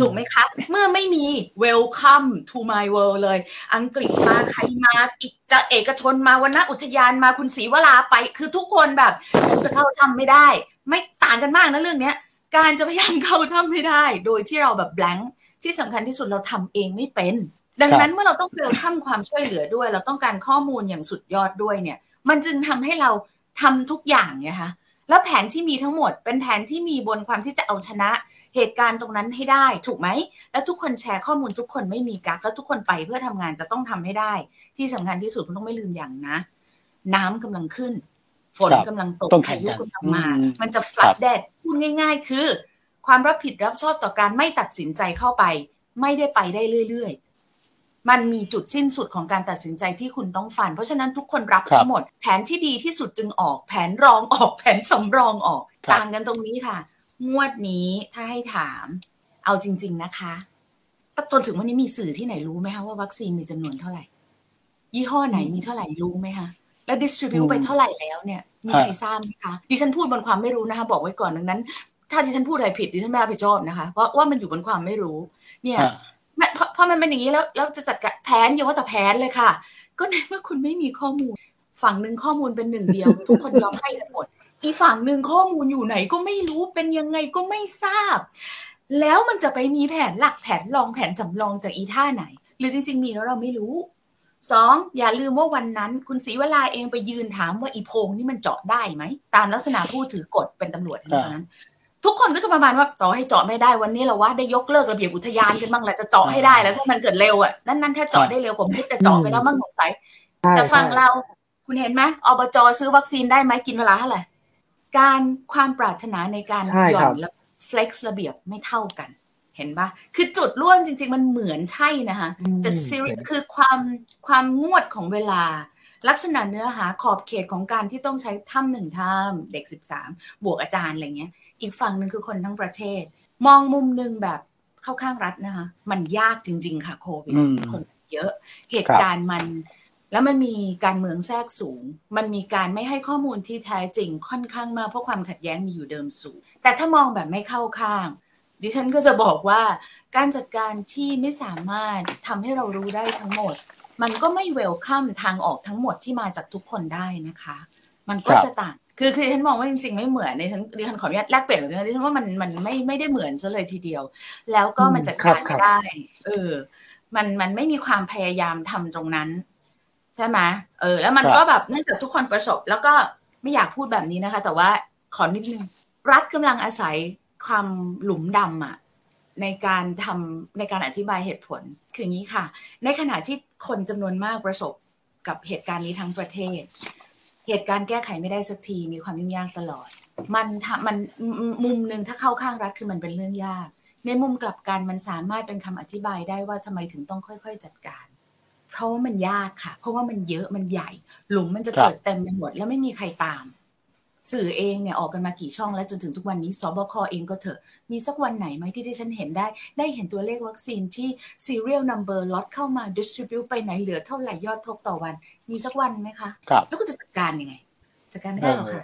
ถูกไหมคะ เมื่อไม่มี welcome to my world เลย อังกฤษมาใครมาอีกจะเอกชนมาวันนอุทยานมาคุณศรีวราไป คือทุกคนแบบฉันจะเข้าถ้ำไม่ได้ ไม่ต่างกันมากนะเรื่องเนี้ย การจะพยายามเข้าถ้ำไม่ได้ โดยที่เราแบบ blank ที่สำคัญที่สุดเราทำเองไม่เป็น ดังนั้นเมื่อเราต้องเวลคัมความช่วยเหลือด้วย เราต้องการข้อมูลอย่างสุดยอดด้วยเนี่ย มันจึงทำให้เราทำทุกอย่างไงคะแล้วแผนที่มีทั้งหมด เป็นแผนที่มีบนความที่จะเอาชนะเหตุการณ์ตรงนั้นให้ได้ถูกไหม แล้วทุกคนแชร์ข้อมูลทุกคนไม่มีกักแล้วทุกคนไปเพื่อทำงานจะต้องทำให้ได้ ที่สำคัญที่สุดคุณต้องไม่ลืมอย่างนะ น้ำกำลังขึ้น ฝนกำลังตกพายุกำลังมา มันจะฟลัดแดดพูดง่าย ๆ คือ ความรับผิดรับชอบต่อการไม่ตัดสินใจเข้าไป ไม่ได้ไปได้เรื่อย ๆ มันมีจุดสิ้นสุดของการตัดสินใจที่คุณต้องฟัน เพราะฉะนั้นทุกคนรับทั้งหมด แผนที่ดีที่สุดจึงออก แผนรองออกแผนสำรองออก ต่างกันตรงนี้ค่ะ งวดนี้ถ้าให้ถาม เอาจริง ๆนะคะจนถึงวันนี้มีสื่อที่ไหนรู้ไหมคะว่าวัคซีนมีจำนวนเท่าไหร่ ยี่ห้อไหนมีเท่าไหร่รู้ไหมคะแล้วดิสทริบิวไปเท่าไหร่แล้วเนี่ยมีใครทราบไหมคะดิฉันพูดบนความไม่รู้นะคะ บอกไว้ก่อนดังนั้น ถ้าที่ฉันพูดอะไรผิดดิฉันไม่รับผิดชอบนะคะเพราะว่ามันอยู่บนความไม่รู้ เนี่ยเพราะมันเป็นอย่างนี้แล้วแล้วจะจัดการแผนอย่าว่าแต่แผนเลยค่ะ ก็ในเมื่อคุณไม่มีข้อมูล ฝั่งหนึ่งข้อมูลเป็นหนึ่งเดียว ทุกคนยอมให้กันหมดอีฝั่งหนึ่งข้อมูลอยู่ไหนก็ไม่รู้เป็นยังไงก็ไม่ทราบ แล้วมันจะไปมีแผนหลักแผนรองแผนสำรองจากอีท่าไหน หรือจริง ๆ มีแล้วเราไม่รู้สองอย่าลืมว่าวันนั้น คุณศรีวลาเองไปยืนถามว่าอีโพงนี่มันเจาะได้ไหม ตามลักษณะผู้ถือกฎเป็นตำรวจเท่านั้น ทุกคนก็จะประมาณว่าต่อให้เจาะไม่ได้วันนี้เราว่าได้ยกเลิกระเบียบอุทยานกันบ้างแหละจะเจาะให้ได้แล้วถ้ามันเกิดเร็วอะนั่นนั่นถ้าเจาะได้เร็วผมคิดจะเจาะไปแล้วมั่งสงสัยแต่ฟังเราคุณเห็นไหมอบจซื้อวัคซีนได้ไหมกินเวลาเท่าไหร่การความปรารถนาในการหย่อนและ flex ระเบียบไม่เท่ากัน เห็นปะคือจุดร่วมจริง ๆ มันเหมือนใช่นะคะแต่ซีรีคือความความงวดของเวลาลักษณะเนื้อหาขอบเขตของการที่ต้องใช้ถ้ำหนึ่งถ้ำเด็กสิบสามบวกอาจารย์อะไรเงี้ย อีกฝั่งหนึ่งคือคนทั้งประเทศ มองมุมหนึ่งแบบเข้าข้างรัฐนะคะ มันยากจริง ๆ ค่ะโควิดคนเยอะ เหตุการณ์มัน แล้วมันมีการเมืองแทรกสูง มันมีการไม่ให้ข้อมูลที่แท้จริงค่อนข้างมากเพราะความขัดแย้งมีอยู่เดิมสูง แต่ถ้ามองแบบไม่เข้าข้าง ดิฉันก็จะบอกว่าการจัดการที่ไม่สามารถทำให้เรารู้ได้ทั้งหมด มันก็ไม่เวลคัมทางออกทั้งหมดที่มาจากทุกคนได้นะคะ มันก็จะต่าง คือคือฉันมองว่าจริงๆไม่เหมือนในฉันดิฉันขออนุญาตแลกเปลี่ยนเลยนะดิฉันว่ามันมันไม่ไม่ได้เหมือนซะเลยทีเดียว แล้วก็มันจัดการได้เออ มันมันไม่มีความพยายามทำตรงนั้น ใช่ไหมเออ แล้วมันก็แบบเนื่องจากทุกคนประสบ แล้วก็ไม่อยากพูดแบบนี้นะคะ แต่ว่าขอนิดนึงรัฐกำลังอาศัยความหลุมดำอะในการทำในการอธิบายเหตุผล คืออย่างนี้ค่ะ ในขณะที่คนจำนวนมากประสบกับเหตุการณ์นี้ทั้งประเทศ เหตุการณ์แก้ไขไม่ได้สักทีมีความยุ่งยากตลอด มันมันมุมหนึ่งถ้าเข้าข้างรัฐคือมันเป็นเรื่องยาก ในมุมกลับกันมันสามารถเป็นคำอธิบายได้ว่าทำไมถึงต้องค่อย ๆ จัดการ เพราะว่ามันยากค่ะ เพราะว่ามันเยอะมันใหญ่ หลุมมันจะเกิดเต็มไปหมดแล้วไม่มีใครตาม สื่อเองเนี่ยออกกันมากี่ช่องแล้วจนถึงทุกวันนี้สบคเองก็เถอะ มีสักวันไหนไหมที่ที่ฉันเห็นได้ ได้เห็นตัวเลขวัคซีนที่ serial number ล็อตเข้ามา distribute ไปไหนเหลือเท่าไหร่ยอดทบต่อวัน มีสักวันไหมคะครับแล้วคุณจะจัดการยังไง จัดการไม่ได้หรอกค่ะ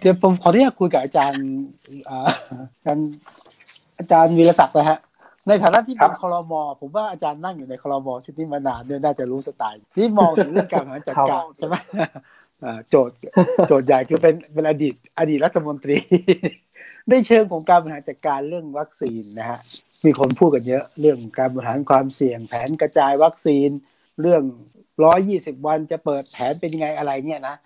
เดี๋ยวผมขอที่จะคุยกับอาจารย์อาจารย์อาจารย์วีรศักดิ์นะฮะในฐานะที่เป็นคอรมอผมว่าอาจารย์นั่งอยู่ในคอรมอชุดนี้มานานเนี่ยน่าจะรู้สไตล์ที่มองถึงเรื่องการบริหารจัดการใช่ไหม โจทย์โจทย์ใหญ่คือเป็นเป็นอดีตอดีตรัฐมนตรี ได้เชิงของการบริหารจัดการเรื่องวัคซีนนะฮะมีคนพูดกันเยอะเรื่องการบริหารความเสี่ยงแผนกระจายวัคซีน เรื่องร้อยี่สิบวันจะเปิดแผนเป็นยังไงอะไรเนี่ยนะ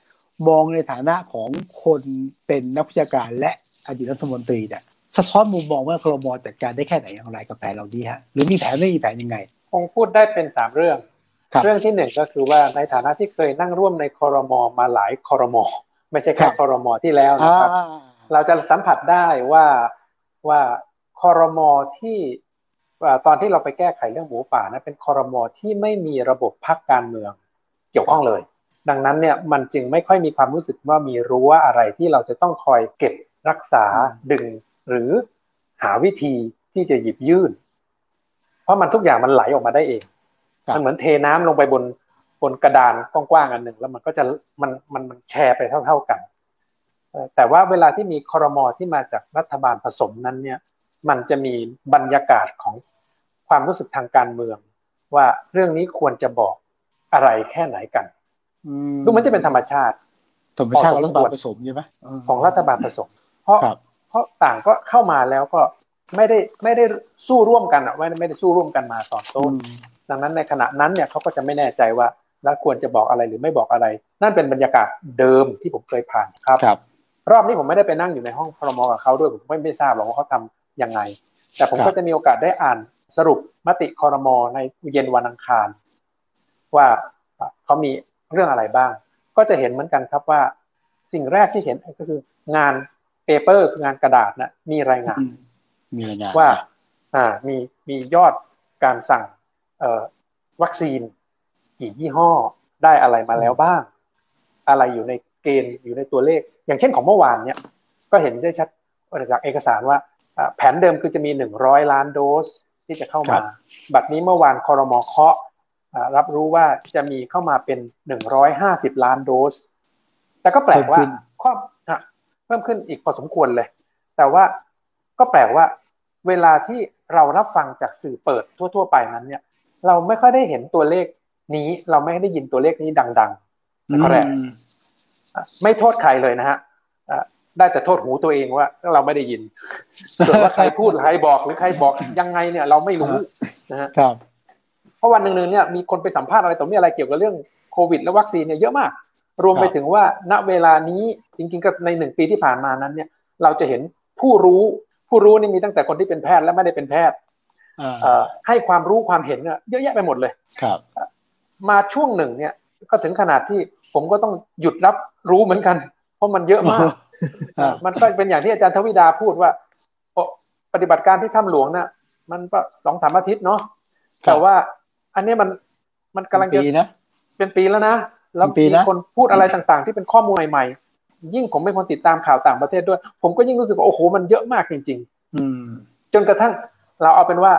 มองในฐานะของคนเป็นนักวิชาการและอดีตรัฐมนตรีเนี่ยสะท้อนมุมมองว่าครมจัดการได้แค่ไหนอย่างไรกับแผนเราดีฮะหรือมีแผนไม่มีแผนยังไง คงพูดได้เป็นสามเรื่อง เรื่องที่หนึ่งก็คือว่าในฐานะที่เคยนั่งร่วมในคอรมอมาหลายคอรมอไม่ใช่แค่คอรมอที่แล้วนะครับ เราจะสัมผัสได้ว่าว่าคอรมอที่ตอนที่เราไปแก้ไขเรื่องหมูป่านะเป็นคอรมอที่ไม่มีระบบพักการเมืองเกี่ยวข้องเลย ดังนั้นเนี่ยมันจึงไม่ค่อยมีความรู้สึกว่ามีรั้วอะไรที่เราจะต้องคอยเก็บรักษาดึง หรือหาวิธีที่จะหยิบยื่น เพราะมันทุกอย่างมันไหลออกมาได้เอง มันเหมือนเทน้ำลงไปบนบนกระดานกว้างๆอันหนึ่งแล้วมันก็จะมันมันมันแชร์ไปเท่า ๆกันแต่ว่าเวลาที่มีคอรมอที่มาจากรัฐบาลผสมนั้นเนี่ย มันจะมีบรรยากาศของความรู้สึกทางการเมือง ว่าเรื่องนี้ควรจะบอกอะไรแค่ไหนกันดูมันจะเป็นธรรมชาติธรรมชาติของรัฐบาลผสมใช่ไหมของรัฐบาลผสม เพราะเพราะต่างก็เข้ามาแล้วก็ไม่ได้ไม่ได้สู้ร่วมกันอะไม่ไม่ได้สู้ร่วมกันมาตอนต้น ดังนั้นในขณะนั้นเนี่ยเขาก็จะไม่แน่ใจว่าแล้วควรจะบอกอะไรหรือไม่บอกอะไร นั่นเป็นบรรยากาศเดิมที่ผมเคยผ่านครับครับรอบนี้ผมไม่ได้ไปนั่งอยู่ในห้องพรมกับเขาด้วยผมไม่ไม่ทราบหรอกว่าเขาทำยังไง แต่ผมก็จะมีโอกาสได้อ่านสรุปมติคอรมอในเย็นวันอังคาร ว่าเขามีเรื่องอะไรบ้าง ก็จะเห็นเหมือนกันครับว่า สิ่งแรกที่เห็นก็คืองานเปเปอร์งานกระดาษนะมีรายงาน มีรายงานว่า อ่ามีมียอดการสั่งเอ่อ วัคซีน กี่ยี่ห้อได้อะไรมาแล้วบ้าง อะไรอยู่ในเกณฑ์อยู่ในตัวเลข อย่างเช่นของเมื่อวานเนี่ย ก็เห็นได้ชัดจากเอกสารว่าแผนเดิมคือจะมีหนึ่งร้อยล้านโดสที่จะเข้ามา บัดนี้เมื่อวานคอรมอเคาะรับรู้ว่าจะมีเข้ามาเป็นหนึ่งร้อยห้าสิบล้านโดส แต่ก็แปลกว่าข้อเพิ่มขึ้นอีกพอสมควรเลย แต่ว่าก็แปลกว่าเวลาที่เรารับฟังจากสื่อเปิดทั่ว ๆ ไปนั้นเนี่ย เราไม่ค่อยได้เห็นตัวเลขนี้ เราไม่ได้ยินตัวเลขนี้ดังๆข้อแรกไม่โทษใครเลยนะฮะได้แต่โทษหูตัวเองว่าเราไม่ได้ยินส่วนว่าใครพูดใครบอกหรือใครบอกยังไงเนี่ย เราไม่รู้นะฮะครับเพราะวันหนึ่งๆเนี่ยมีคนไปสัมภาษณ์อะไรต่อมีอะไรเกี่ยวกับเรื่องโควิด และวัคซีนเนี่ยเยอะมาก รวมไปถึงว่าณเวลานี้จริงๆก็ในหนึ่งปีที่ผ่านมานั้นเนี่ย เราจะเห็นผู้รู้ผู้รู้นี่มีตั้งแต่คนที่เป็นแพทย์และไม่ได้เป็นแพทย์ ให้ความรู้ความเห็นเนี่ยเยอะแยะไปหมดเลยครับมาช่วงหนึ่งเนี่ย ก็ถึงขนาดที่ผมก็ต้องหยุดรับรู้เหมือนกัน เพราะมันเยอะมาก มันก็เป็นอย่างที่อาจารย์ทวิดาพูดว่าปฏิบัติการที่ถ้ำหลวงน่ะมันก็สองสามอาทิตย์เนาะแต่ว่าอันนี้มันมันกำลังจะเป็นปีแล้วนะแล้วมีคนพูดอะไรต่างๆ ที่เป็นข้อมูลใหม่ๆ ยิ่งผมเป็นคนติดตามข่าวต่างประเทศด้วย ผมก็ยิ่งรู้สึกว่าโอ้โหมันเยอะมากจริง ๆ อืมจนกระทั่ง เราเอาเป็นว่า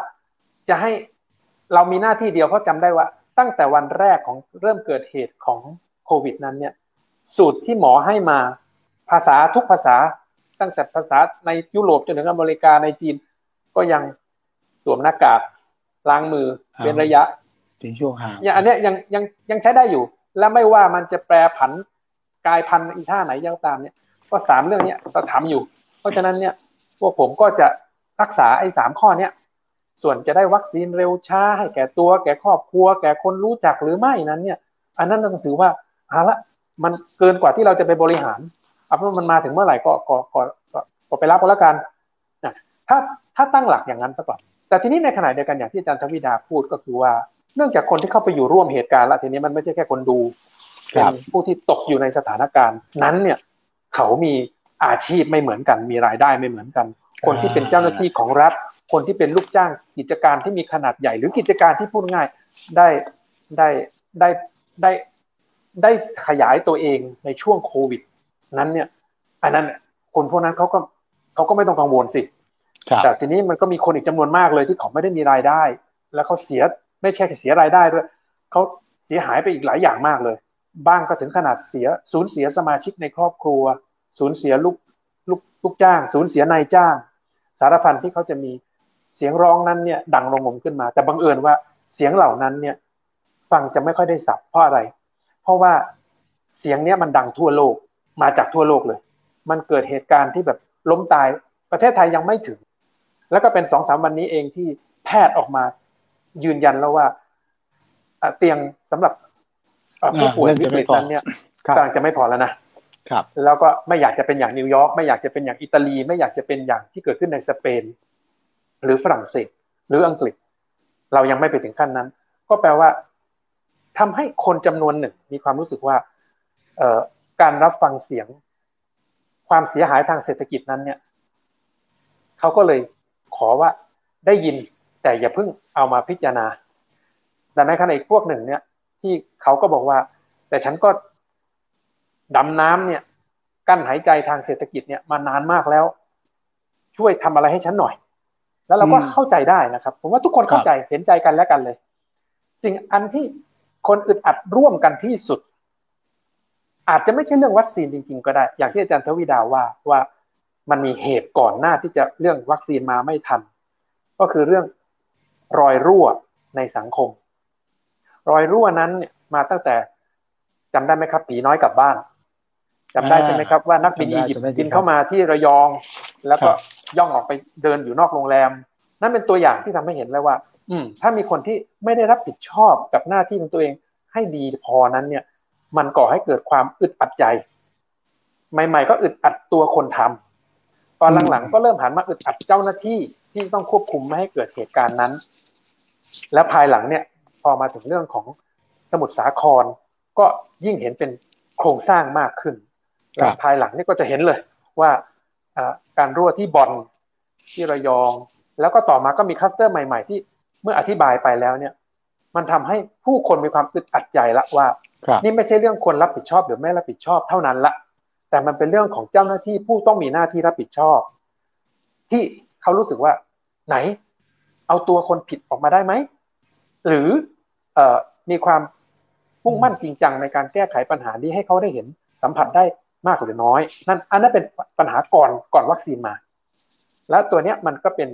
จะให้เรามีหน้าที่เดียวเพราะจำได้ว่า ตั้งแต่วันแรกของเริ่มเกิดเหตุของโควิดนั้นเนี่ย สูตรที่หมอให้มาภาษาทุกภาษา ตั้งแต่ภาษาในยุโรปจนถึงอเมริกาในจีน ก็ยังสวมหน้ากากล้างมือเป็นระยะถึงช่วงห่างอย่างอันนี้ยังยังยังใช้ได้อยู่ และไม่ว่ามันจะแปรผันกายพันธุ์อีท่าไหนยังตามเนี่ย ก็สามเรื่องนี้เราทำอยู่ เพราะฉะนั้นเนี่ยพวกผมก็จะ รักษาไอ้สามข้อเนี้ยส่วนจะได้วัคซีนเร็วช้าให้แก่ตัว แก่ครอบครัว แก่คนรู้จักหรือไม่นั้นเนี่ย อันนั้นต้องถือว่าเอาละมันเกินกว่าที่เราจะไปบริหารเอาเป็นมันมาถึงเมื่อไหร่ก็ก็ก็ก็ไปรับก็แล้วกันนะถ้าถ้าตั้งหลักอย่างนั้นซะก่อนแต่ทีนี้ในขณะเดียวกันอย่างที่อาจารย์ทวิดาพูดก็คือว่า เนื่องจากคนที่เข้าไปอยู่ร่วมเหตุการณ์ละทีนี้มันไม่ใช่แค่คนดูเป็นผู้ที่ตกอยู่ในสถานการณ์ นั้นเนี่ย เขามีอาชีพไม่เหมือนกัน มีรายได้ไม่เหมือนกัน คนที่เป็นเจ้าหน้าที่ของรัฐ คนที่เป็นลูกจ้างกิจการที่มีขนาดใหญ่ หรือกิจการที่พูดง่ายได้ได้ได้ได้ได้ขยายตัวเองในช่วงโควิด นั้นเนี่ย อันนั้นคนพวกนั้นเขาก็เขาก็ไม่ต้องกังวลสิแต่ทีนี้มันก็มีคนอีกจำนวนมากเลยที่เขาไม่ได้มีรายได้ แล้วเขาเสียไม่แค่เสียรายได้ด้วยเขาเสียหายไปอีกหลายอย่างมากเลย บ้างก็ถึงขนาดเสียสูญเสียสมาชิกในครอบครัว สูญเสียลูกลูกลูกจ้าง สูญเสียนายจ้าง สารพันที่เขาจะมีเสียงร้องนั้นเนี่ยดังรงงมขึ้นมา แต่บังเอิญว่าเสียงเหล่านั้นเนี่ยฟังจะไม่ค่อยได้สับเพราะอะไร เพราะว่าเสียงเนี้ยมันดังทั่วโลกมาจากทั่วโลกเลย มันเกิดเหตุการณ์ที่แบบล้มตายประเทศไทยยังไม่ถึง แล้วก็เป็นสองสามวันนี้เองที่แพทย์ออกมายืนยันแล้วว่าเตียงสำหรับผู้ป่วยวิกฤตนั้นเนี่ยกำลังจะไม่พอแล้วนะ ครับแล้วก็ไม่อยากจะเป็นอย่างนิวยอร์กไม่อยากจะเป็นอย่างอิตาลี ไม่อยากจะเป็นอย่างที่เกิดขึ้นในสเปน หรือฝรั่งเศส หรืออังกฤษ เรายังไม่ไปถึงขั้นนั้น ก็แปลว่าทำให้คนจำนวนหนึ่ง มีความรู้สึกว่าการรับฟังเสียง ความเสียหายทางเศรษฐกิจนั้นเนี่ยเขาก็เลยขอว่าได้ยินแต่อย่าเพิ่งเอามาพิจารณาแต่ในขณะอีกพวกหนึ่งเนี่ย ที่เขาก็บอกว่า แต่ฉันก็ ดำน้ำเนี่ย กั้นหายใจทางเศรษฐกิจเนี่ยมานานมากแล้ว ช่วยทำอะไรให้ฉันหน่อย แล้วเราก็เข้าใจได้นะครับ ผมว่าทุกคนเข้าใจเห็นใจกันและกันเลย สิ่งอันที่คนอึดอัดร่วมกันที่สุด อาจจะไม่ใช่เรื่องวัคซีนจริง ๆ ก็ได้ อย่างที่อาจารย์ทวีดาว่าว่ามันมีเหตุก่อนหน้าที่จะเรื่องวัคซีนมาไม่ทัน ก็คือเรื่องรอยรั่วในสังคม รอยรั่วนั้นเนี่ยมาตั้งแต่จำได้ไหมครับ ผีน้อยกลับบ้าน จำได้ใช่ไหมครับว่านักบินอียิปต์บินเข้ามาที่ระยอง แล้วก็ย่องออกไปเดินอยู่นอกโรงแรม นั่นเป็นตัวอย่างที่ทำให้เห็นแล้วว่า อืมถ้ามีคนที่ไม่ได้รับผิดชอบกับหน้าที่ของตัวเองให้ดีพอนั้นเนี่ย มันก่อให้เกิดความอึดอัดใจ ใหม่ ๆ ก็อึดอัดตัวคนทำตอนหลังๆก็เริ่มหันมาอึดอัดเจ้าหน้าที่ที่ต้องควบคุมไม่ให้เกิดเหตุการณ์นั้น และภายหลังเนี่ย พอมาถึงเรื่องของสมุทรสาครก็ยิ่งเห็นเป็นโครงสร้างมากขึ้น และภายหลังนี่ก็จะเห็นเลยว่าการรั่วที่บอลที่ระยอง แล้วก็ต่อมาก็มีคัสเตอร์ใหม่ๆ ที่เมื่ออธิบายไปแล้วเนี่ย มันทำให้ผู้คนมีความอึดอัดใจละว่า นี่ไม่ใช่เรื่องคนรับผิดชอบหรือไม่รับผิดชอบเท่านั้นละแต่มันเป็นเรื่องของเจ้าหน้าที่ผู้ต้องมีหน้าที่รับผิดชอบ ที่เขารู้สึกว่า ไหน เอาตัวคนผิดออกมาได้ไหมหรือเอมีความมุ่งมั่นจริงจังในการแก้ไขปัญหานี้ให้เขาได้เห็นสัมผัสได้ มากหรือน้อย นั่นอันนั้นเป็นปัญหาก่อนก่อนวัคซีนมา แล้วตัวเนี้ยมันก็เป็น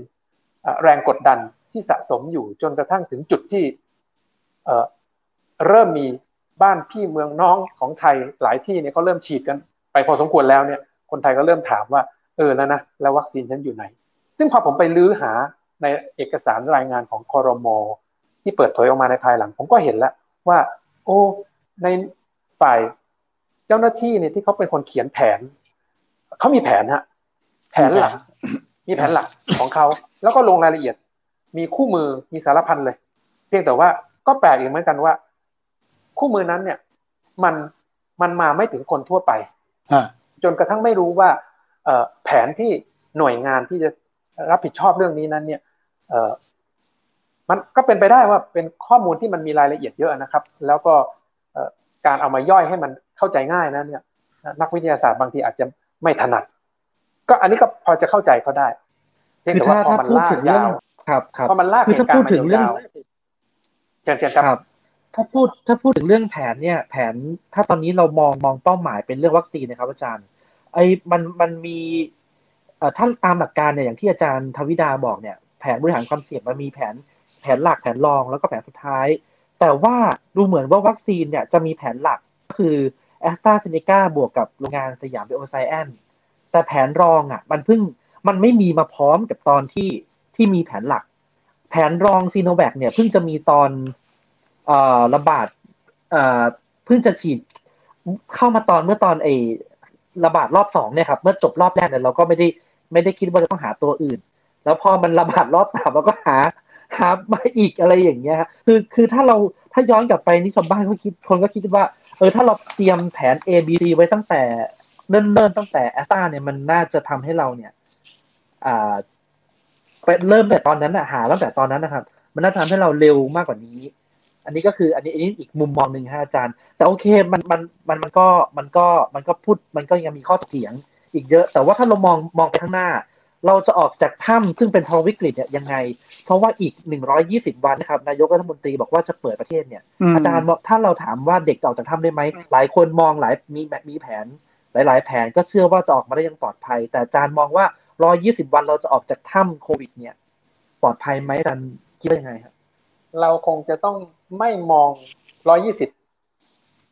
แรงกดดันที่สะสมอยู่จนกระทั่งถึงจุดที่เริ่มมีบ้านพี่เมืองน้องของไทยหลายที่เนี่ยก็เริ่มฉีดกันไปพอสมควรแล้วเนี่ย คนไทยก็เริ่มถามว่า เออแล้วนะแล้ววัคซีนฉันอยู่ไหน ซึ่งพอผมไปลื้อหาในเอกสารรายงานของคอรมอที่เปิดเผยออกมาในภายหลัง ผมก็เห็นแล้วว่า โอ้ในฝ่าย เจ้าหน้าที่เนี่ยที่เขาเป็นคนเขียนแผนเขามีแผนฮะแผนหลักมีแผนหลักของเขาแล้วก็ลงรายละเอียด มีคู่มือมีสารพันเลย เพียงแต่ว่าก็แปลกอีกเหมือนกันว่า คู่มือนั้นเนี่ย มันมันมาไม่ถึงคนทั่วไปจนกระทั่งไม่รู้ว่าแผนที่หน่วยงานที่จะรับผิดชอบเรื่องนี้นั้น เนี่ยมันก็เป็นไปได้ว่าเป็นข้อมูลที่มันมีรายละเอียดเยอะนะครับ แล้วก็การเอามาย่อยให้มัน เข้าใจง่ายนะเนี่ยนักวิทยาศาสตร์บางทีอาจจะไม่ถนัด ก็อันนี้ก็พอจะเข้าใจเขาได้เพียงแต่ว่าพอมันลากยาวครับครับพอมันลากเหตุการณ์มายาวเชิญเชิญครับ ถ้าพูดถ้าพูดถึงเรื่องแผนเนี่ย แผนถ้าตอนนี้เรามองมองเป้าหมายเป็นเรื่องวัคซีนนะครับอาจารย์ไอ้มันมันมีเอ่อถ้าตามหลักการเนี่ยอย่างที่อาจารย์ทวิดาบอกเนี่ย แผนบริหารความเสี่ยงมันมีแผนแผนหลักแผนรองแล้วก็แผนสุดท้าย แต่ว่าดูเหมือนว่าวัคซีนเนี่ยจะมีแผนหลักคือ แอสตราเซเนกาบวกกับโรงงานสยามเบโอไซแอนแต่แผนรองอะ มันเพิ่งมันไม่มีมาพร้อมกับตอนที่ที่มีแผนหลัก แผนรองซีโนแวคเนี่ยเพิ่งจะมีตอนเอ่อระบาดเอ่อเพิ่งจะฉีดเข้ามาตอนเมื่อตอนไอระบาดรอบสองเนี่ยครับเมื่อจบรอบแรกเนี่ยเราก็ไม่ได้ไม่ได้คิดว่าจะต้องหาตัวอื่น แล้วพอมันระบาดรอบสามเราก็หาหามาอีกอะไรอย่างเงี้ยคือคือถ้าเรา ถ้าย้อนกลับไปนี่ชาวบ้านเขาคิดคนก็คิดว่าเออถ้าเราเตรียมแผน A B C ไว้ตั้งแต่เนิ่นๆตั้งแต่แอสตาเนี่ยมันน่าจะทำให้เราเนี่ย อ่าเริ่มแต่ตอนนั้นอะหาตั้งแต่ตอนนั้นนะครับ มันน่าจะทำให้เราเร็วมากกว่านี้ อันนี้ก็คือ อันนี้อันนี้อีกมุมมองหนึ่งฮะอาจารย์ แต่โอเคมันมันมันมันก็มันก็มันก็พูดมันก็ยังมีข้อเถียง อีกเยอะ แต่ว่าถ้าเรามองมองไปข้างหน้า เราจะออกจากถ้ำซึ่งเป็นภาวะวิกฤตเนี่ยยังไง เพราะว่าอีกหนึ่งร้อยี่สิบวันนะครับ นายกรัฐมนตรีบอกว่าจะเปิดประเทศเนี่ย อาจารย์ถ้าเราถามว่าเด็กออกจากถ้ำได้ไหม หลายคนมองหลายมีมีแผน หลาย ๆ แผนก็เชื่อว่าจะออกมาได้ยังปลอดภัย แต่อาจารย์มองว่ารอยี่สิบวันเราจะออกจากถ้ำโควิด เนี่ยปลอดภัยไหมอาจารย์คิดว่ายังไงครับ เราคงจะต้องไม่มองร้อยี่สิบ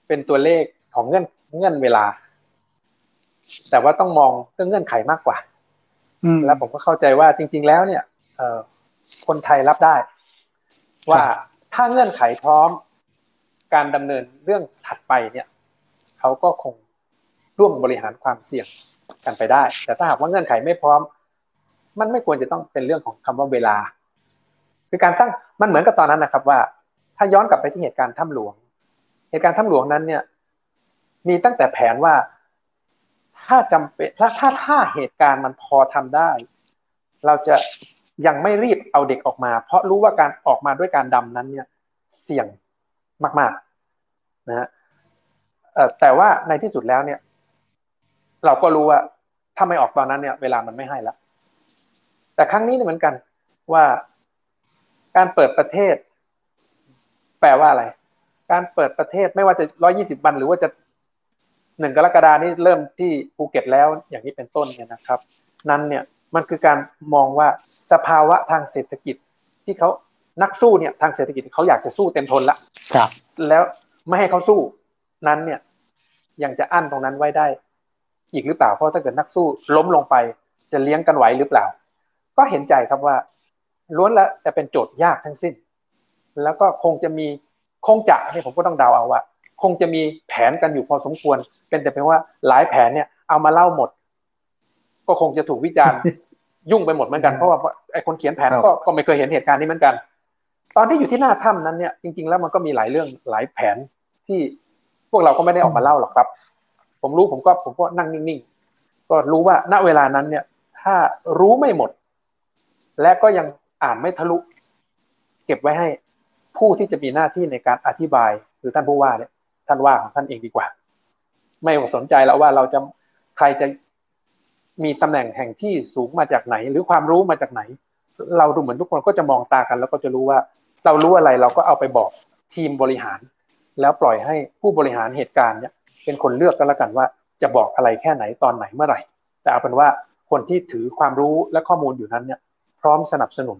เป็นตัวเลขของเงื่อนเงื่อนเวลา แต่ว่าต้องมองเรื่องเงื่อนไขมากกว่า แล้วผมก็เข้าใจว่าจริง ๆ แล้วเนี่ยคนไทยรับได้ ว่าถ้าเงื่อนไขพร้อมการดำเนินเรื่องถัดไปเนี่ยเขาก็คงร่วมบริหารความเสี่ยงกันไปได้ แต่ถ้าหากว่าเงื่อนไขไม่พร้อม มันไม่ควรจะต้องเป็นเรื่องของคำว่าเวลา คือการตั้งมันเหมือนกับตอนนั้นนะครับ ว่า ถ้าย้อนกลับไปที่เหตุการณ์ถ้ำหลวง เหตุการณ์ถ้ำหลวงนั้นเนี่ย มีตั้งแต่แผนว่า ถ้าจำเป็นถ้าถ้าถ้าเหตุการณ์มันพอทำได้ เราจะยังไม่รีบเอาเด็กออกมา เพราะรู้ว่าการออกมาด้วยการดำนั้นเนี่ยเสี่ยงมากๆนะฮะแต่ว่าในที่สุดแล้วเนี่ย เราก็รู้ว่าถ้าไม่ออกตอนนั้นเนี่ย เวลามันไม่ให้ล้วแต่ครั้งนี้เนี่ยเหมือนกันว่าการเปิดประเทศ แปลว่าอะไร การเปิดประเทศไม่ว่าจะร้อยี่สิบวัน หรือว่าจะ หนึ่งกรกฎานี้เริ่มที่ภูเก็ตแล้วอย่างนี้เป็นต้นเนี่ยนะครับ นั้นเนี่ยมันคือการมองว่าสภาวะทางเศรษฐกิจที่เขานักสู้เนี่ยทางเศรษฐกิจเขาอยากจะสู้เต็มทนละครับ แล้วไม่ให้เขาสู้นั้นเนี่ยยังจะอั้นตรงนั้นไว้ได้ อีกหรือเปล่าเพราะถ้าเกิดนักสู้ล้มลงไปจะเลี้ยงกันไหวหรือเปล่า ก็เห็นใจครับว่าล้วนแล้วจะเป็นโจทย์ยากทั้งสิ้น แล้วก็คงจะมีคงจะให้ผมก็ต้องเดาเอาว่า คงจะมีแผนกันอยู่พอสมควร เป็นแต่เพียงว่าหลายแผนเนี่ยเอามาเล่าหมด ก็คงจะถูกวิจารณ์ยุ่งไปหมดเหมือนกันเพราะว่าไอ้คนเขียนแผนก็ก็ไม่เคยเห็นเหตุการณ์นี้เหมือนกัน ตอนที่อยู่ที่หน้าถ้านั้นเนี่ยจริง ๆ แล้วมันก็มีหลายเรื่องหลายแผนที่พวกเราก็ไม่ได้ออกมาเล่าหรอกครับ ผมรู้ผมก็ผมก็นั่งนิ่งๆก็รู้ว่าณเวลานั้นเนี่ย ถ้ารู้ไม่หมด และก็ยังอ่านไม่ทะลุ เก็บไว้ให้ผู้ที่จะมีหน้าที่ในการอธิบายหรือท่านผู้ว่าเนี่ย ท่านว่าของท่านเองดีกว่า ไม่สนใจแล้วว่าเราจะใครจะมีตำแหน่งแห่งที่สูงมาจากไหน หรือความรู้มาจากไหน เราดูเหมือนทุกคนก็จะมองตากัน แล้วก็จะรู้ว่า เรารู้อะไรเราก็เอาไปบอกทีมบริหาร แล้วปล่อยให้ผู้บริหารเหตุการณ์เนี่ย เป็นคนเลือกกันแล้วกันว่า จะบอกอะไรแค่ไหนตอนไหนเมื่อไหร่ แต่เอาเป็นว่าคนที่ถือความรู้และข้อมูลอยู่นั้นเนี่ย พร้อมสนับสนุน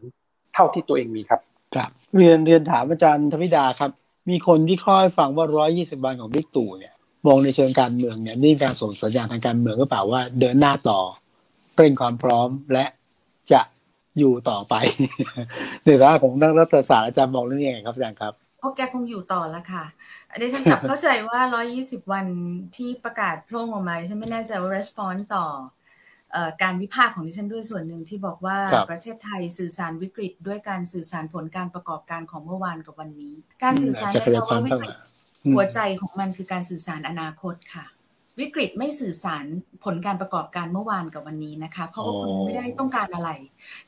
เท่าที่ตัวเองมีครับครับเรียนเรียนถามอาจารย์ธวิดาครับ มีคนที่ค่อยฟังว่าร้อยยี่สิบวันของบิ๊กตู่เนี่ยมองในเชิงการเมืองเนี่ยนี่การส่งสัญญาณทางการเมืองก็เปล่าว่าเดินหน้าต่อเร่งความพร้อมและจะอยู่ต่อไปในฐานะของนักรัฐศาสตร์อาจารย์มองเรื่องนี้ยังไงครับอาจารย์ครับพราะแกคงอยู่ต่อแล้วค่ะดิฉันกลับเข้าใจว่า 120 วันที่ประกาศโพร่งออกมาฉันไม่แน่ใจว่า response ต่อ การวิพากษ์ของดิฉันด้วยส่วนหนึ่งที่บอกว่าประเทศไทยสื่อสารวิกฤต ด้วยการสื่อสารผลการประกอบการของเมื่อวานกับวันนี้ การสื่อสารในภาวะวิกฤตหัวใจของมันคือการสื่อสารอนาคตค่ะ วิกฤตไม่สื่อสารผลการประกอบการเมื่อวานกับวันนี้นะคะ เพราะว่าคุณไม่ได้ต้องการอะไร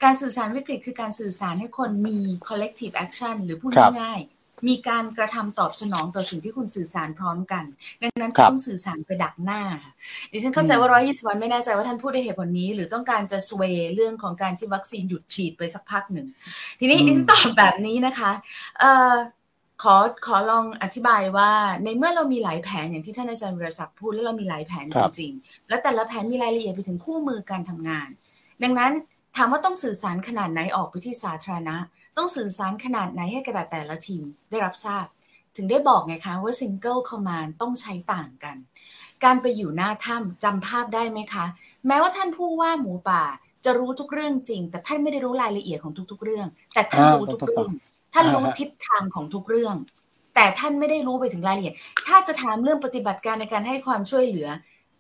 การสื่อสารวิกฤตคือการสื่อสารให้คนมี collective action หรือพูดง่ายๆ มีการกระทำตอบสนองต่อสิ่งที่คุณสื่อสารพร้อมกัน ดังนั้นต้องสื่อสารไปดักหน้าดิฉันเข้าใจว่า120วันไม่แน่ใจว่าท่านพูดด้วยเหตุผลนี้ หรือต้องการจะสเวเรื่องของการที่วัคซีนหยุดฉีดไปสักพักหนึ่ง ทีนี้ดิฉันตอบแบบนี้นะคะขอขอลองอธิบายว่าในเมื่อเรามีหลายแผนอย่างที่ท่านอาจารย์วิรศักดิ์พูดแล้วเรามีหลายแผนจริงๆ แล้วแต่ละแผนมีรายละเอียดไปถึงคู่มือการทำงาน ดังนั้นถามว่าต้องสื่อสารขนาดไหนออกไปที่สาธารณะ ต้องสื่อสารขนาดไหนให้กับแต่ละทีมได้รับทราบ ถึงได้บอกไงคะว่า single command ต้องใช้ต่างกัน การไปอยู่หน้าถ้ำจำภาพได้ไหมคะ แม้ว่าท่านผู้ว่าหมูป่าจะรู้ทุกเรื่องจริง แต่ท่านไม่ได้รู้รายละเอียดของทุก ๆ เรื่อง แต่ท่านรู้ทุกเรื่องท่านรู้ทิศทางของทุกเรื่อง แต่ท่านไม่ได้รู้ไปถึงรายละเอียด ถ้าจะถามเรื่องปฏิบัติการในการให้ความช่วยเหลือ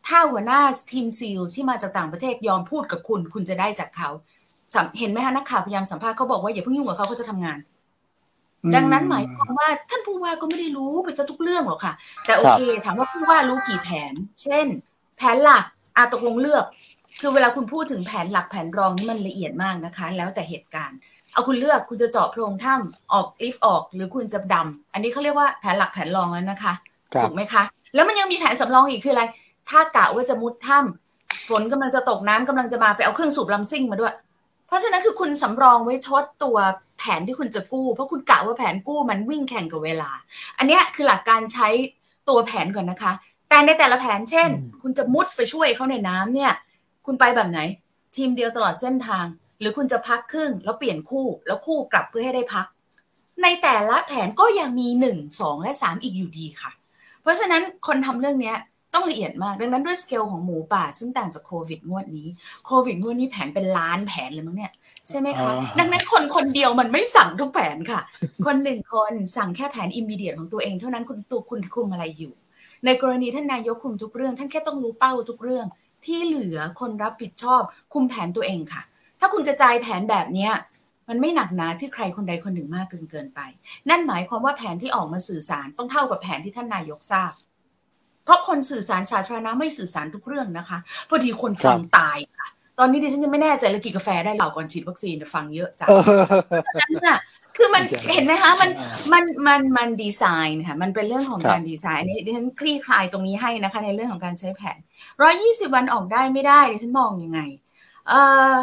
ถ้าหัวหน้าทีมซีลที่มาจากต่างประเทศยอมพูดกับคุณ คุณจะได้จากเขา เห็นไหมคะนักข่าวพยายามสัมภาษณ์เขาบอกว่าอย่าเพิ่งยุ่งกับเขาเขาจะทำงาน ดังนั้นหมายความว่าท่านผู้ว่าก็ไม่ได้รู้ไปจะทุกเรื่องหรอกค่ะ แต่โอเค ถามว่าผู้ว่ารู้กี่แผน เช่น แผนหลักอาตกลงเลือก คือเวลาคุณพูดถึงแผนหลักแผนรองนี่มันละเอียดมากนะคะ แล้วแต่เหตุการณ์ เอาคุณเลือกคุณจะเจาะโพรงถ้ำออกลิฟต์ออก หรือคุณจะดำอันนี้เขาเรียกว่าแผนหลักแผนรองแล้วนะคะถูกไหมคะ แล้วมันยังมีแผนสำรองอีกคืออะไร ถ้ากะว่าจะมุดถ้ำฝนกำลังจะตกน้ำกำลังจะมาไปเอาเครื่องสูบลำซิ่งมาด้วยเพ ราะฉะนั้นคือคุณสำรองไว้ทดตัวแผนที่คุณจะกู้ เพราะคุณกะว่าแผนกู้มันวิ่งแข่งกับเวลา อันนี้คือหลักการใช้ตัวแผนก่อนนะคะ แต่ในแต่ละแผนเช่น คุณจะมุดไปช่วยเขาในน้ำเนี่ย คุณไปแบบไหน ทีมเดียวตลอดเส้นทาง หรือคุณจะพักครึ่ง แล้วเปลี่ยนคู่แล้วคู่กลับเพื่อให้ได้พัก ในแต่ละแผนก็ยังมีหนึ่งสองและสามอีกอยู่ดีค่ะ เพราะฉะนั้นคนทำเรื่องนี้ ต้องละเอียดมาก ดังนั้นด้วยสเกลของหมูป่า ซึ่งต่างจากโควิดงวดนี้ โควิดงวดนี้แผนเป็นล้านแผนเลยมั้งเนี่ย ใช่ไหมคะ ดังนั้นคนคนเดียวมันไม่สั่งทุกแผนค่ะ คนหนึ่งคนสั่งแค่แผนอิมบีเดียตของตัวเองเท่านั้นคุณตัวคุณคุมอะไรอยู่ ในกรณีท่านนายกคุมทุกเรื่อง ท่านแค่ต้องรู้เป้าทุกเรื่อง ที่เหลือคนรับผิดชอบ คุมแผนตัวเองค่ะ ถ้าคุณกระจายแผนแบบเนี้ยมันไม่หนักหนาที่ใครคนใดคนหนึ่งมากเกินเกินไป นั่นหมายความว่าแผนที่ออกมาสื่อสารต้องเท่ากับแผนที่ท่านนายกทราบ เพราะคนสื่อสารสาธารณะไม่สื่อสารทุกเรื่องนะคะ พอดีคนฟังตายค่ะ ตอนนี้ดิฉันยังไม่แน่ใจเลยกี่กาแฟได้เหล่าก่อนฉีดวัคซีนฟังเยอะจังนั้นน่ะคือมันเห็นไหมคะมันมันมันมันดีไซน์ค่ะมันเป็นเรื่องของการดีไซน์อันนี้ดิฉันคลี่คลายตรงนี้ให้นะคะ ในเรื่องของการใช้แผนร้อยี่สิบวันออกได้ไม่ได้ดิฉันมองยังไง เออ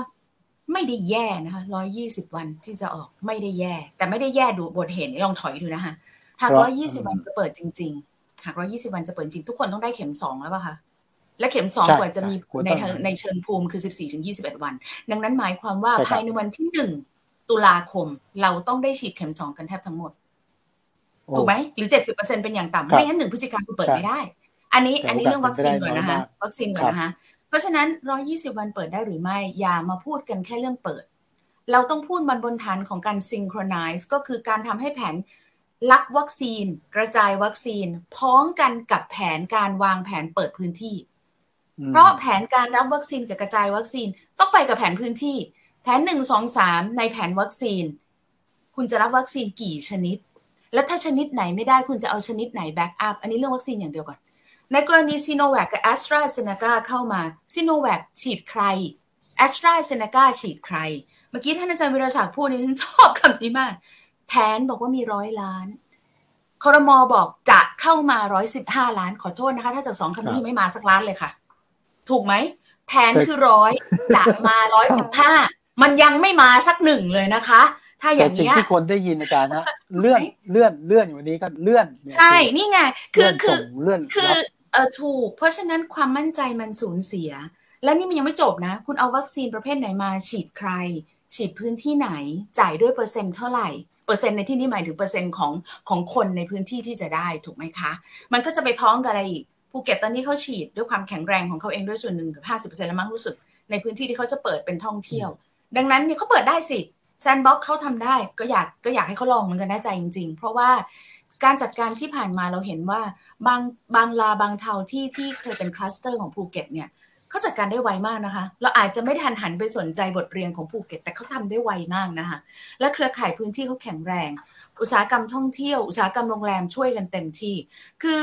ไม่ได้แย่นะคะร้อยยี่สิบวันที่จะออกไม่ได้แย่ แต่ไม่ได้แย่ดูบทเห็นลองถอยดูนะคะหากร้อยยี่สิบวันจะเปิดจริง ๆ หากร้อยี่สิบวันจะเปิดจริงทุกคนต้องได้เข็มสองแล้วป่ะคะและเข็มสองกว่าจะมีในในเชิงภูมิคือสิบสี่ถึงยี่สิบเอ็ดวัน ดังนั้นหมายความว่าภายในวันที่หนึ่งตุลาคม เราต้องได้ฉีดเข็มสองกันแทบทั้งหมดถูกไหมหรือเจ็ดสิบเปอร์เซ็นเป็นอย่างต่ำไม่งั้นหนึ่งพฤศจิกายนคุณเปิดไม่ได้ อันนี้อันนี้เรื่องวัคซีนก่อนนะคะ วัคซีนก่อนนะคะ เพราะฉะนั้นร้อยยี่สิบวันเปิดได้หรือไม่ อย่ามาพูดกันแค่เรื่องเปิด เราต้องพูดมันบนฐานของการ synchronize ก็คือการทำให้แผน รับวัคซีน กระจายวัคซีน พ้องกันกับแผนการวางแผนเปิดพื้นที่ เพราะแผนการรับวัคซีนกับกระจายวัคซีนต้องไปกับแผนพื้นที่ แผนหนึ่งสองสามในแผนวัคซีน คุณจะรับวัคซีนกี่ชนิด และถ้าชนิดไหนไม่ได้คุณจะเอาชนิดไหน backup อันนี้เรื่องวัคซีนอย่างเดียวก่อน ในกรณีซีโนแวคกับแอสตราเซเนกาเข้ามาซีโนแวคฉีดใครแอสตราเซเนกาฉีดใคร เมื่อกี้ท่านอาจารย์วิรศักดิ์พูดนี่ฉันชอบคำนี้มาก แผนบอกว่ามีร้อยล้านคอรมอบอกจะเข้ามาร้อยสิบห้าล้านขอโทษนะคะ ถ้าจากสองคำนี้ไม่มาสักล้านเลยค่ะ ถูกไหม แผนคือร้อยจะมาร้อยสิบห้ามันยังไม่มาสักหนึ่งเลยนะคะ ถ้าอย่างนี้สิ่งที่คนได้ยินอาจารย์นะเลื่อนเลื่อนเลื่อนอยู่นี้ก็เลื่อน ใช่นี่ไง คือคือเลื่อนคือเออถูก เพราะฉะนั้นความมั่นใจมันสูญเสีย และนี่มันยังไม่จบนะ คุณเอาวัคซีนประเภทไหนมาฉีดใคร ฉีดพื้นที่ไหนจ่ายด้วยเปอร์เซ็นต์เท่าไหร่เปอร์เซ็นต์ในที่นี้หมายถึงเปอร์เซ็นต์ของของคนในพื้นที่ที่จะได้ถูกไหมคะ มันก็จะไปพ้องกับอะไรอีกภูเก็ตตอนนี้เขาฉีดด้วยความแข็งแรงของเขาเองด้วยส่วนหนึ่งกับห้าสิบเปอร์เซ็นต์แล้วมั้งรู้สึก ในพื้นที่ที่เขาจะเปิดเป็นท่องเที่ยว ดังนั้นเนี่ยเขาเปิดได้สิ sandbox เขาทำได้ก็อยากก็อยากให้เขาลองเหมือนกันแน่ใจจริง ๆ เพราะว่าการจัดการที่ผ่านมาเราเห็นว่าบางบางลาบางเทาที่ที่เคยเป็นคลัสเตอร์ของภูเก็ตเนี่ย เขาจัดการได้ไวมากนะคะ เราอาจจะไม่ทันหันไปสนใจบทเรียนของภูเก็ต แต่เขาทำได้ไวมากนะคะ และเครือข่ายพื้นที่เขาแข็งแรง อุตสาหกรรมท่องเที่ยว อุตสาหกรรมโรงแรมช่วยกันเต็มที่ คือ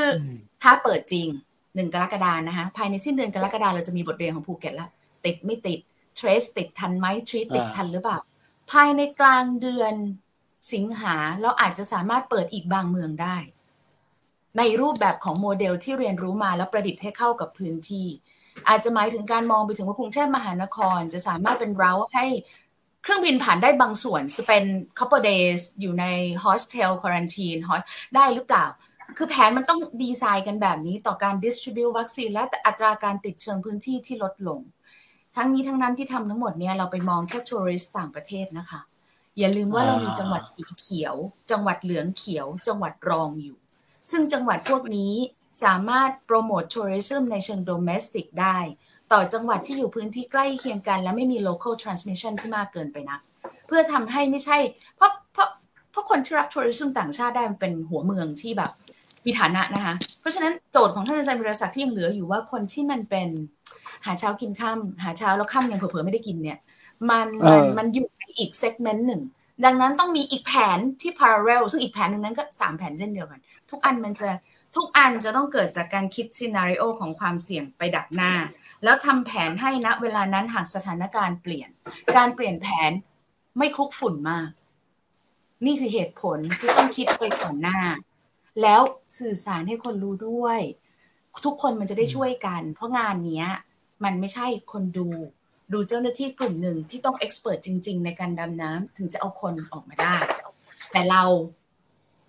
ถ้าเปิดจริงหนึ่งกรกฎานะคะ ภายในสิ้นเดือนกรกฎาเราจะมีบทเรียนของภูเก็ตแล้วติดไม่ติดเทรสติดทันไหมทรีติดทันหรือเปล่า ภายในกลางเดือนสิงหาเราอาจจะสามารถเปิดอีกบางเมืองได้ ในรูปแบบของโมเดลที่เรียนรู้มาแล้วประดิษฐ์ให้เข้ากับพื้นที่ อาจจะหมายถึงการมองไปถึงว่ากรุงเทพมหานคร จะสามารถเป็นเราให้เครื่องบินผ่านได้บางส่วนจะเป็น couple days อยู่ใน hostel quarantine ได้หรือเปล่า คือแผนมันต้องดีไซน์กันแบบนี้ต่อการ distribute วัคซีนและอัตราการติดเชิงพื้นที่ที่ลดลง ทั้งนี้ทั้งนั้นที่ทำทั้งหมดเนี่ยเราไปมองแค่ทัวริสต์ต่างประเทศนะคะ อย่าลืมว่าเรามีจังหวัดสีเขียว จังหวัดเหลืองเขียว จังหวัดรองอยู่ ซึ่งจังหวัดพวกนี้ สามารถโปรโมททัวริซึมในเชิงโดเมสติกได้ ต่อจังหวัดที่อยู่พื้นที่ใกล้เคียงกัน และไม่มี local transmission ที่มากเกินไปนักเพื่อทำให้ไม่ใช่ เพราะเพราะเพราะคนที่รับ tourism ต่างชาติได้มันเป็นหัวเมืองที่แบบมีฐานะนะคะ เพราะฉะนั้นโจทย์ของท่านอาจารย์วิรศักดิ์ที่ยังเหลืออยู่ว่าคนที่มันเป็นหาเช้ากินข้ามหาเช้าแล้วข้ามยังเผลอๆไม่ได้กินเนี่ยมันมันมันอยู่ในอีก segment หนึ่ง ดังนั้นต้องมีอีกแผนที่ parallel ซึ่งอีกแผนหนึ่งนั้นก็สามแผนเช่นเดียวกัน ทุกอันมันจะ ทุกอันจะต้องเกิดจากการคิด scenario ของความเสี่ยงไปดักหน้า แล้วทำแผนให้ณเวลานั้นหากสถานการณ์เปลี่ยน การเปลี่ยนแผนไม่คุกฝุ่นมาก นี่คือเหตุผลที่ต้องคิดไปก่อนหน้า แล้วสื่อสารให้คนรู้ด้วย ทุกคนมันจะได้ช่วยกัน เพราะงานนี้มันไม่ใช่คนดูดูเจ้าหน้าที่กลุ่มหนึ่งที่ต้องเอ็กซ์เพรสจริง ๆ ในการดำน้ำถึงจะเอาคนออกมาได้ แต่เรา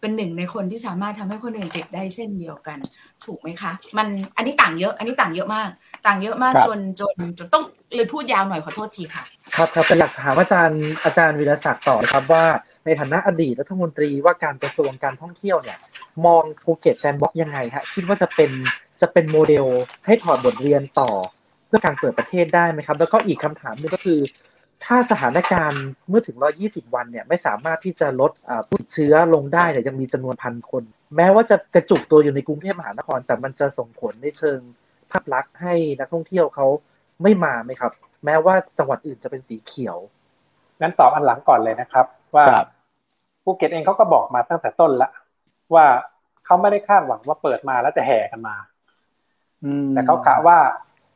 เป็นหนึ่งในคนที่สามารถทำให้คนอื่นติดได้เช่นเดียวกัน ถูกไหมคะ มันอันนี้ต่างเยอะ อันนี้ต่างเยอะมาก ต่างเยอะมากจนจนจนต้องเลยพูดยาวหน่อยขอโทษทีค่ะ ครับครับอยากถามอาจารย์อาจารย์วิรศักดิ์ต่อครับว่าในฐานะอดีตรัฐมนตรีว่าการกระทรวงการท่องเที่ยวเนี่ยมองภูเก็ต sandbox ยังไงฮะคิดว่าจะเป็นจะเป็นโมเดลให้ถอดบทเรียนต่อเพื่อการเปิดประเทศได้ไหมครับ แล้วก็อีกคำถามนึงก็คือ ถ้าสถานการณ์เมื่อถึง 120 วันเนี่ยไม่สามารถที่จะลดผู้ติดเชื้อลงได้เนี่ยยังมีจำนวนพันคน แม้ว่าจะกระจุกตัวอยู่ในกรุงเทพมหานคร แต่มันจะส่งผลในเชิงภาพลักษณ์ให้นักท่องเที่ยวเขาไม่มาไหมครับ แม้ว่าจังหวัดอื่นจะเป็นสีเขียวงั้นตอบอันหลังก่อนเลยนะครับ ว่าภูเก็ตเองเขาก็บอกมาตั้งแต่ต้นละว่าเขาไม่ได้คาดหวังว่าเปิดมาแล้วจะแห่กันมาแต่เขากะว่า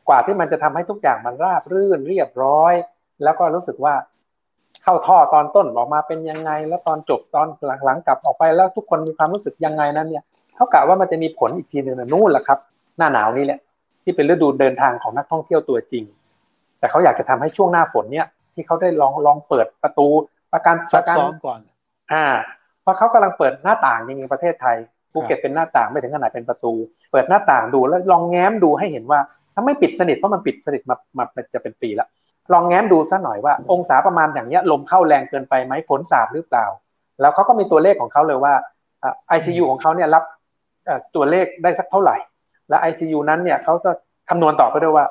กว่าที่มันจะทำให้ทุกอย่างมันราบรื่นเรียบร้อย แล้วก็รู้สึกว่าเข้าท่อตอนต้นออกมาเป็นยังไง แล้วตอนจบตอนหลังๆกลับออกไปแล้วทุกคนมีความรู้สึกยังไงนั้นเนี่ยเขากะว่ามันจะมีผลอีกทีหนึ่งนู่นแหละครับ หน้าหนาวนี่แหละที่เป็นฤดูเดินทางของนักท่องเที่ยวตัวจริง แต่เขาอยากจะทำให้ช่วงหน้าฝนเนี่ย ที่เขาได้ลองลองเปิดประตูประกันประกันซ้อมก่อน อ่าเพราะเขากำลังเปิดหน้าต่างจริงๆประเทศไทยภูเก็ตเป็นหน้าต่างไม่ถึงขนาดเป็นประตู เปิดหน้าต่างดูแล้วลองแง้มดูให้เห็นว่าถ้าไม่ปิดสนิทเพราะมันปิดสนิทมามาจะเป็นปีแล้ว ลองแง้มดูสักหน่อยว่า องศาประมาณอย่างเนี้ยลมเข้าแรงเกินไปไหมฝนสาดหรือเปล่า แล้วเขาก็มีตัวเลขของเขาเลยว่าไอซียูของเขาเนี่ยรับตัวเลขได้สักเท่าไหร่ และ ICU นั้นเนี่ยเขาจะคำนวณต่อไปด้วยว่า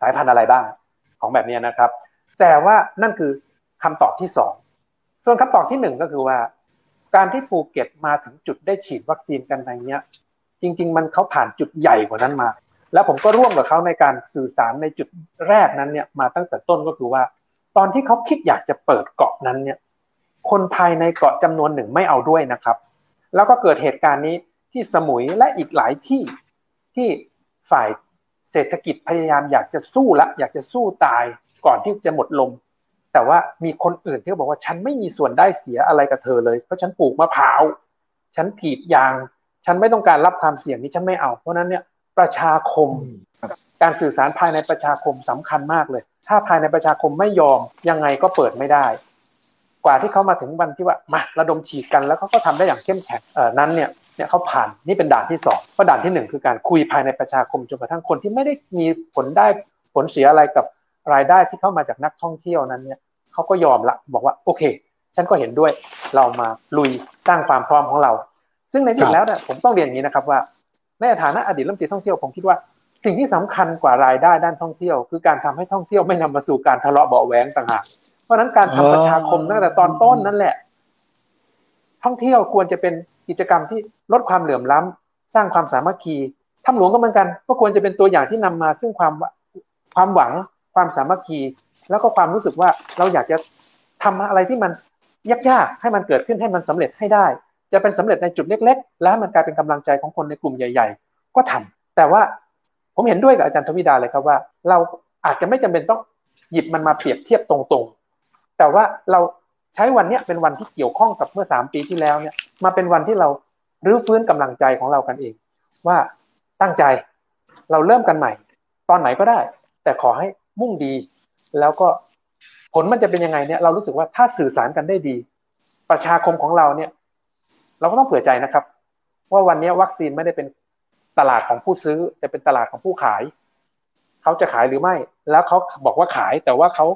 สายพันธุ์อะไรบ้างของแบบนี้นะครับ แต่ว่านั่นคือคำตอบที่สองส่วนคำตอบที่หนึ่งก็คือว่า การที่ภูเก็ตมาถึงจุดได้ฉีดวัคซีนกันในเนี้ย จริง ๆ มันเขาผ่านจุดใหญ่กว่านั้นมา แล้วผมก็ร่วมกับเขาในการสื่อสารในจุดแรกนั้นเนี่ยมาตั้งแต่ต้นก็คือว่า ตอนที่เขาคิดอยากจะเปิดเกาะนั้นเนี่ยคนภายในเกาะจำนวนหนึ่งไม่เอาด้วยนะครับ แล้วก็เกิดเหตุการณ์นี้ที่สมุยและอีกหลายที่ที่ฝ่ายเศรษฐกิจพยายามอยากจะสู้ละอยากจะสู้ตายก่อนที่จะหมดลม แต่ว่ามีคนอื่นที่บอกว่าฉันไม่มีส่วนได้เสียอะไรกับเธอเลยเพราะฉันปลูกมะพร้าวฉันถีดยาง ฉันไม่ต้องการรับความเสี่ยงนี้ฉันไม่เอา เพราะนั้นเนี่ย ประชาคม การสื่อสารภายในประชาคมสำคัญมากเลย ถ้าภายในประชาคมไม่ยอมยังไงก็เปิดไม่ได้ กว่าที่เขามาถึงวันที่ว่ามาระดมฉีดกันแล้วเขาก็ทำได้อย่างเข้มแข็งนั้นเนี่ยเนี่ยเขาผ่านนี่เป็นด่านที่สองเพราะด่านที่หนึ่งคือการคุยภายในประชาคมจนกระทั่งคนที่ไม่ได้มีผลได้ผลเสียอะไรกับรายได้ที่เข้ามาจากนักท่องเที่ยวนั้นเนี่ยเขาก็ยอมละบอกว่าโอเค ฉันก็เห็นด้วยเรามาลุยสร้างความพร้อมของเรา ซึ่งในที่แล้วเนี่ยผมต้องเรียนอย่างนี้นะครับว่า ในฐานะอดีตรัฐมนตรีท่องเที่ยวผมคิดว่า สิ่งที่สำคัญกว่ารายได้ด้านท่องเที่ยว คือการทำให้ท่องเที่ยวไม่นำมาสู่การทะเลาะเบาแหวงต่างหากเพราะนั้นการทำประชาคมตั้งแต่ตอนต้นนั่นแหละ ท่องเที่ยวควรจะเป็นกิจกรรมที่ลดความเหลื่อมล้ำสร้างความสามัคคีทำหลวงก็เหมือนกัน ก็ควรจะเป็นตัวอย่างที่นำมาซึ่งความความหวังความสามัคคี แล้วก็ความรู้สึกว่าเราอยากจะทำอะไรที่มันยากๆให้มันเกิดขึ้นให้มันสำเร็จให้ได้ จะเป็นสำเร็จในจุดเล็ก ๆ แล้วมันกลายเป็นกำลังใจของคนในกลุ่มใหญ่ ๆ ก็ทำแต่ว่าผมเห็นด้วยกับอาจารย์ทวิดาเลยครับว่า เราอาจจะไม่จำเป็นต้องหยิบมันมาเปรียบเทียบตรงๆ แต่ว่าเราใช้วันนี้เป็นวันที่เกี่ยวข้องกับเมื่อสามปีที่แล้วเนี่ยมาเป็นวันที่เรารื้อฟื้นกำลังใจของเรากันเอง ว่าตั้งใจเราเริ่มกันใหม่ ตอนไหนก็ได้ แต่ขอให้มุ่งดี แล้วก็ผลมันจะเป็นยังไงเนี่ยเรารู้สึกว่าถ้าสื่อสารกันได้ดี ประชาคมของเราเนี่ย เราก็ต้องเผื่อใจนะครับ ว่าวันนี้วัคซีนไม่ได้เป็นตลาดของผู้ซื้อ แต่เป็นตลาดของผู้ขาย เขาจะขายหรือไม่ แล้วเขาบอกว่าขายแต่ว่าเขา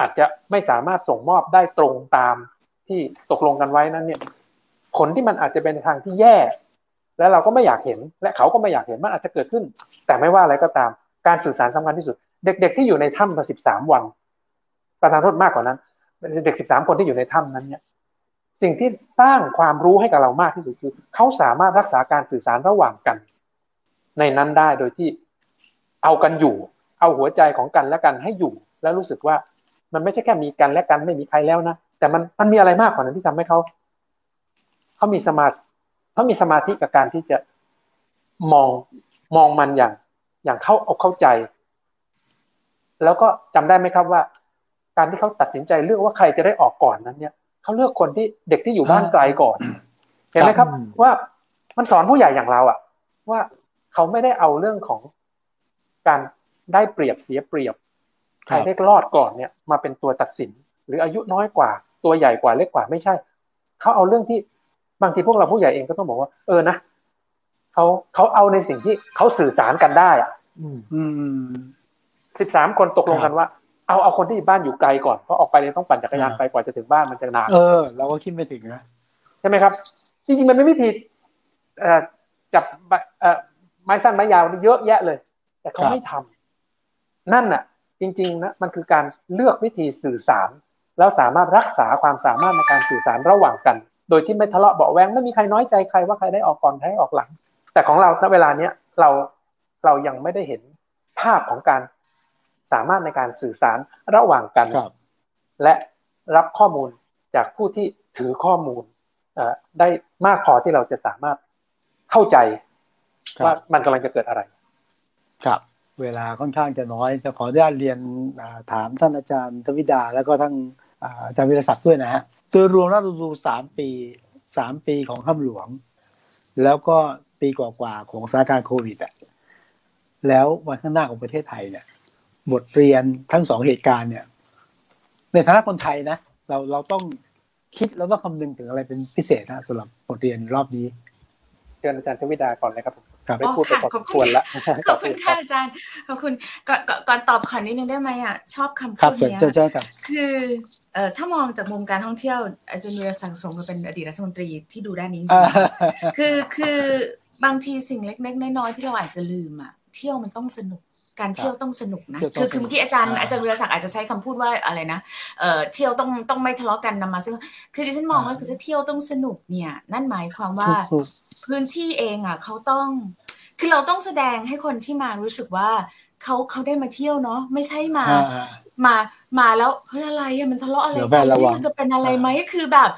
อาจจะไม่สามารถส่งมอบได้ตรงตามที่ตกลงกันไว้นั้นเนี่ยผลที่มันอาจจะเป็นทางที่แย่ และเราก็ไม่อยากเห็น และเขาก็ไม่อยากเห็นมันอาจจะเกิดขึ้น แต่ไม่ว่าอะไรก็ตาม การสื่อสารสำคัญที่สุด เด็ก ๆ ที่อยู่ในถ้ำมาสิบสามวันประธานโทษมากกว่านั้น เด็กสิบสามคนที่อยู่ในถ้ำนั้นเนี่ย สิ่งที่สร้างความรู้ให้กับเรามากที่สุดคือเขาสามารถรักษาการสื่อสารระหว่างกัน ในนั้นได้โดยที่เอากันอยู่ เอาหัวใจของกันและกันให้อยู่ แล้วรู้สึกว่ามันไม่ใช่แค่มีกันและกันไม่มีใครแล้วนะแต่มันมันมีอะไรมากกว่านั้นที่ทำให้เขาเขามีสมาเขามีสมาธิกับการที่จะมองมองมันอย่าง อย่างเข้าอกเข้าใจ แล้วก็จำได้ไหมครับว่า การที่เขาตัดสินใจเลือกว่าใครจะได้ออกก่อนนั้นเนี่ย เขาเลือกคนที่เด็กที่อยู่บ้านไกลก่อน เห็นไหมครับ ว่ามันสอนผู้ใหญ่อย่างเราอะว่าเขาไม่ได้เอาเรื่องของการได้เปรียบเสียเปรียบใครได้รอดก่อนเนี่ย มาเป็นตัวตัดสิน หรืออายุน้อยกว่า ตัวใหญ่กว่าเล็กกว่าไม่ใช่ เขาเอาเรื่องที่บางทีพวกเราผู้ใหญ่เองก็ต้องบอกว่า เออนะเขาเขาเอาในสิ่งที่เขาสื่อสารกันได้อะสิบสามคนตกลงกันว่า เอาเอาคนที่บ้านอยู่ไกลก่อนเพราะออกไปเนี่ยต้องปั่นจักรยานไปกว่าจะถึงบ้านมันจะนานเออเราก็คิดไม่ถึงนะใช่ไหมครับ จริง ๆ มันเป็นวิธีจับไม้สั้นไม้ยาวเยอะแยะเลย แต่เขาไม่ทำนั่นน่ะ จริง ๆ นะมันคือการเลือกวิธีสื่อสาร แล้วสามารถรักษาความสามารถในการสื่อสารระหว่างกัน โดยที่ไม่ทะเลาะเบาแวงไม่มีใครน้อยใจใครว่าใครได้ออกก่อนใครออกหลัง แต่ของเราณเวลาเนี้ยเราเรายังไม่ได้เห็นภาพของการ สามารถในการสื่อสารระหว่างกัน และรับข้อมูลจากผู้ที่ถือข้อมูลได้มากพอที่เราจะสามารถเข้าใจว่ามันกำลังจะเกิดอะไร ครับ เวลาค่อนข้างจะน้อยจะขออนุญาตเรียนถามท่านอาจารย์ทวิดา แล้วก็ท่านอาจารย์วิรศักดิ์ด้วยนะฮะโดยรวมแล้วดูสามปีสามปีของข้ามหลวง แล้วก็ปีกว่าๆของสถานการณ์โควิดอะแล้ววันข้างหน้าของประเทศไทยเนี่ย บทเรียนทั้งสองเหตุการณ์เนี่ย ในฐานะคนไทยนะเราเราต้องคิดแล้วต้องคำนึงถึงอะไรเป็นพิเศษนะสำหรับบทเรียนรอบนี้เชิญอาจารย์ทวิดาก่อนเลยครับครับไม่พูดไปพอสมควรละขอบคุณค่ะอาจารย์ขอบคุณก่อนก่อนก่อนตอบขอนิดนึงได้ไหมอะชอบคำครัพูบดเชิญเนี้ยเชิญเชิญครับคือเอ่อถ้ามองจากมุมการท่องเที่ยวอาจารย์วีรศักดิ์สมก็เป็นอดีตรัฐมนตรีที่ดูด้านนี้จริอ่างๆคือคือบางทีสิ่งเล็กๆน้อยๆที่เราอาจจะลืมอะเที่ยวมันต้องสนุก การเที่ยวต้องสนุกนะเที่ยวต้องคือคือเมื่อกี้อาจารย์อ่าอาจารย์วีรศักดิ์อาจจะใช้คำพูดว่าอะไรนะ เอ่อเที่ยวต้องต้องไม่ทะเลาะกันนำมาซึ่งคือดิฉันมองว่าคือถ้าเที่ยวต้องสนุกเนี่ย นั่นหมายความว่าถูกพื้นที่เองอะเขาต้อง คือเราต้องแสดงให้คนที่มารู้สึกว่าเขาเขาได้มาเที่ยวเนาะไม่ใช่มาอ่าอ่ามามาแล้วเฮ้ยอะไรอะมันทะเลาะอะไรเดี๋ยวกัแม่นระวังนี่มันจะเป็นอะไรไหมคือแบบ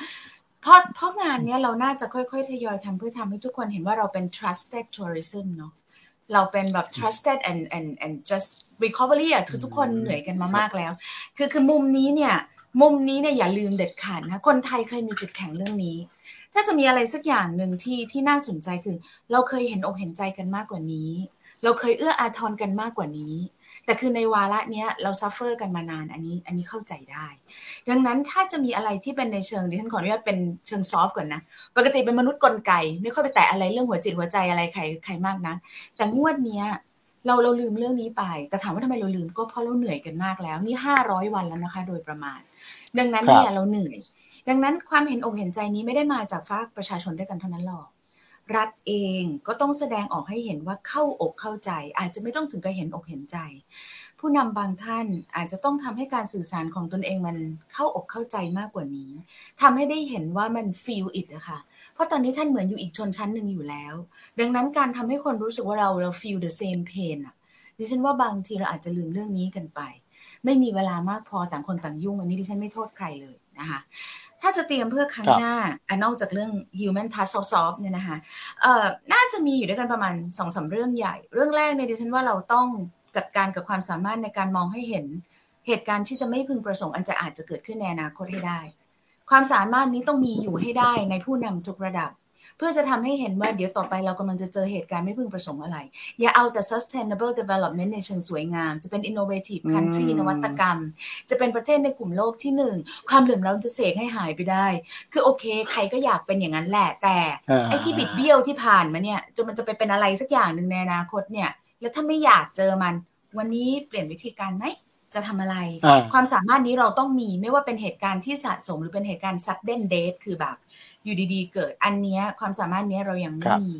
เพราะเพราะงานเนี้ยเราน่าจะค่อยๆทยอยทำเพื่อทำให้ทุกคนเห็นว่าเราเป็น trusted tourism เนาะ เราเป็นแบบ trusted and and and just recovery อะคือทุกคนเหนื่อยกันมามากแล้ว คือคือมุมนี้เนี่ย มุมนี้เนี่ยอย่าลืมเด็ดขาดนะ คนไทยเคยมีจุดแข็งเรื่องนี้ ถ้าจะมีอะไรสักอย่างหนึ่งที่ที่น่าสนใจคือ เราเคยเห็นอกเห็นใจกันมากกว่านี้ เราเคยเอื้ออาทรกันมากกว่านี้ แต่คือในวาระเนี้ยเรา suffer กันมานานอันนี้อันนี้เข้าใจได้ ดังนั้นถ้าจะมีอะไรที่เป็นในเชิงดิฉันขออนุญาตเป็นเชิง soft ก่อนนะ ปกติเป็นมนุษย์กลไก ไม่ค่อยไปแตะอะไรเรื่องหัวจิตหัวใจอะไรใครใครมากนะแต่งวดเนี้ยเราเราลืมเรื่องนี้ไป แต่ถามว่าทำไมเราลืมก็เพราะเราเหนื่อยกันมากแล้ว นี่ห้าร้อยวันแล้วนะคะ โดยประมาณ ดังนั้นเนี่ยเราเหนื่อย ดังนั้นความเห็นอกเห็นใจนี้ไม่ได้มาจากภาคประชาชนด้วยกันเท่านั้นหรอก รัฐเองก็ต้องแสดงออกให้เห็นว่าเข้าอกเข้าใจ อาจจะไม่ต้องถึงกับเห็นอกเห็นใจ ผู้นำบางท่านอาจจะต้องทำให้การสื่อสารของตนเองมันเข้าอกเข้าใจมากกว่านี้ทำให้ได้เห็นว่ามัน feel it อะค่ะเพราะตอนนี้ท่านเหมือนอยู่อีกชนชั้นหนึ่งอยู่แล้ว ดังนั้นการทำให้คนรู้สึกว่าเราเรา feel the same pain อะดิฉันว่าบางทีเราอาจจะลืมเรื่องนี้กันไป ไม่มีเวลามากพอต่างคนต่างยุ่งอันนี้ดิฉันไม่โทษใครเลย นะคะถ้าจะเตรียมเพื่อครั้งครับหน้าอันนอกจากเรื่อง human touch soft เนี่ยนะคะเอ่อน่าจะมีอยู่ด้วยกันประมาณสองสาเรื่องใหญ่ เรื่องแรกเนี่ยดิฉันว่าเราต้องจัดการกับความสามารถในการมองให้เห็น เหตุการณ์ที่จะไม่พึงประสงค์อันจะอาจจะเกิดขึ้นในอนาคตให้ได้ ความสามารถนี้ต้องมีอยู่ให้ได้ในผู้นำทุกระดับ เพื่อจะทำให้เห็นว่าเดี๋ยวต่อไปเรากำลังจะเจอเหตุการณ์ไม่พึงประสงค์อะไร อย่าเอาแต่ sustainable development ในเชิงสวยงาม จะเป็น innovative country อืมนวัตกรรม จะเป็นประเทศในกลุ่มโลกที่หนึ่งความเหลื่อมล้ำจะเสกให้หายไปได้ คือโอเค ใครก็อยากเป็นอย่างนั้นแหละแต่อ่าไอ้ที่บิดเบี้ยวที่ผ่านมาเนี่ยจนมันจะไปเป็นอะไรสักอย่างหนึ่งในอนาคตเนี่ย แล้วถ้าไม่อยากเจอมัน วันนี้เปลี่ยนวิธีการไหมจะทำอะไรอ่าความสามารถนี้เราต้องมีไม่ว่าเป็นเหตุการณ์ที่สะสมหรือเป็นเหตุการณ์ sudden death คือแบบ อยู่ดีๆ เกิดอันเนี้ยความสามารถเนี้ยเรายังไม่ครับมี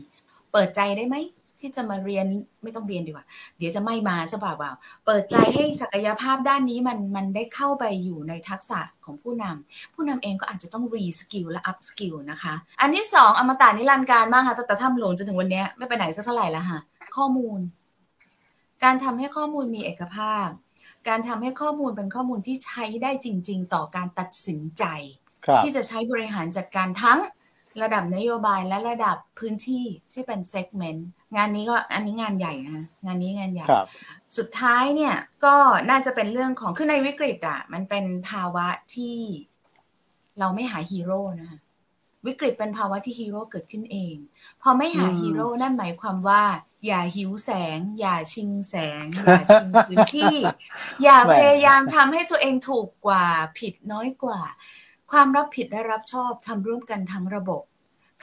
เปิดใจได้ไหมที่จะมาเรียนไม่ต้องเรียนดีกว่า เดี๋ยวจะไม่มาซะเปล่าๆเปิดใจให้ศักยภาพด้านนี้มันมันได้เข้าไปอยู่ในทักษะของผู้นำผู้นำเองก็อาจจะต้อง reskill และ upskill นะคะ อันที่สองอมตะนิรันดร์การมากค่ะตั้งแต่ถ้ำหลวงจนถึงวันเนี้ยไม่ไปไหนสักเท่าไหร่แล้วค่ะ ข้อมูล การทำให้ข้อมูลมีเอกภาพ การทำให้ข้อมูลเป็นข้อมูลที่ใช้ได้จริง ๆ ต่อการตัดสินใจครับ ที่จะใช้บริหารจัดการทั้งระดับนโยบายและระดับพื้นที่ที่เป็น segment งานนี้ก็อันนี้งานใหญ่นะงานนี้งานใหญ่ครับสุดท้ายเนี่ยก็น่าจะเป็นเรื่องของคือในวิกฤตอะมันเป็นภาวะที่เราไม่หาฮีโร่นะคะวิกฤตเป็นภาวะที่ฮีโร่เกิดขึ้นเอง พอไม่หาอืมฮีโร่นั่นหมายความว่า อย่าหิวแสง อย่าชิงแสง อย่าชิงพื้นที่ อย่าแหม่พยายามทำให้ตัวเองถูกกว่าผิดน้อยกว่า ความรับผิดและรับชอบทำร่วมกันทั้งระบบ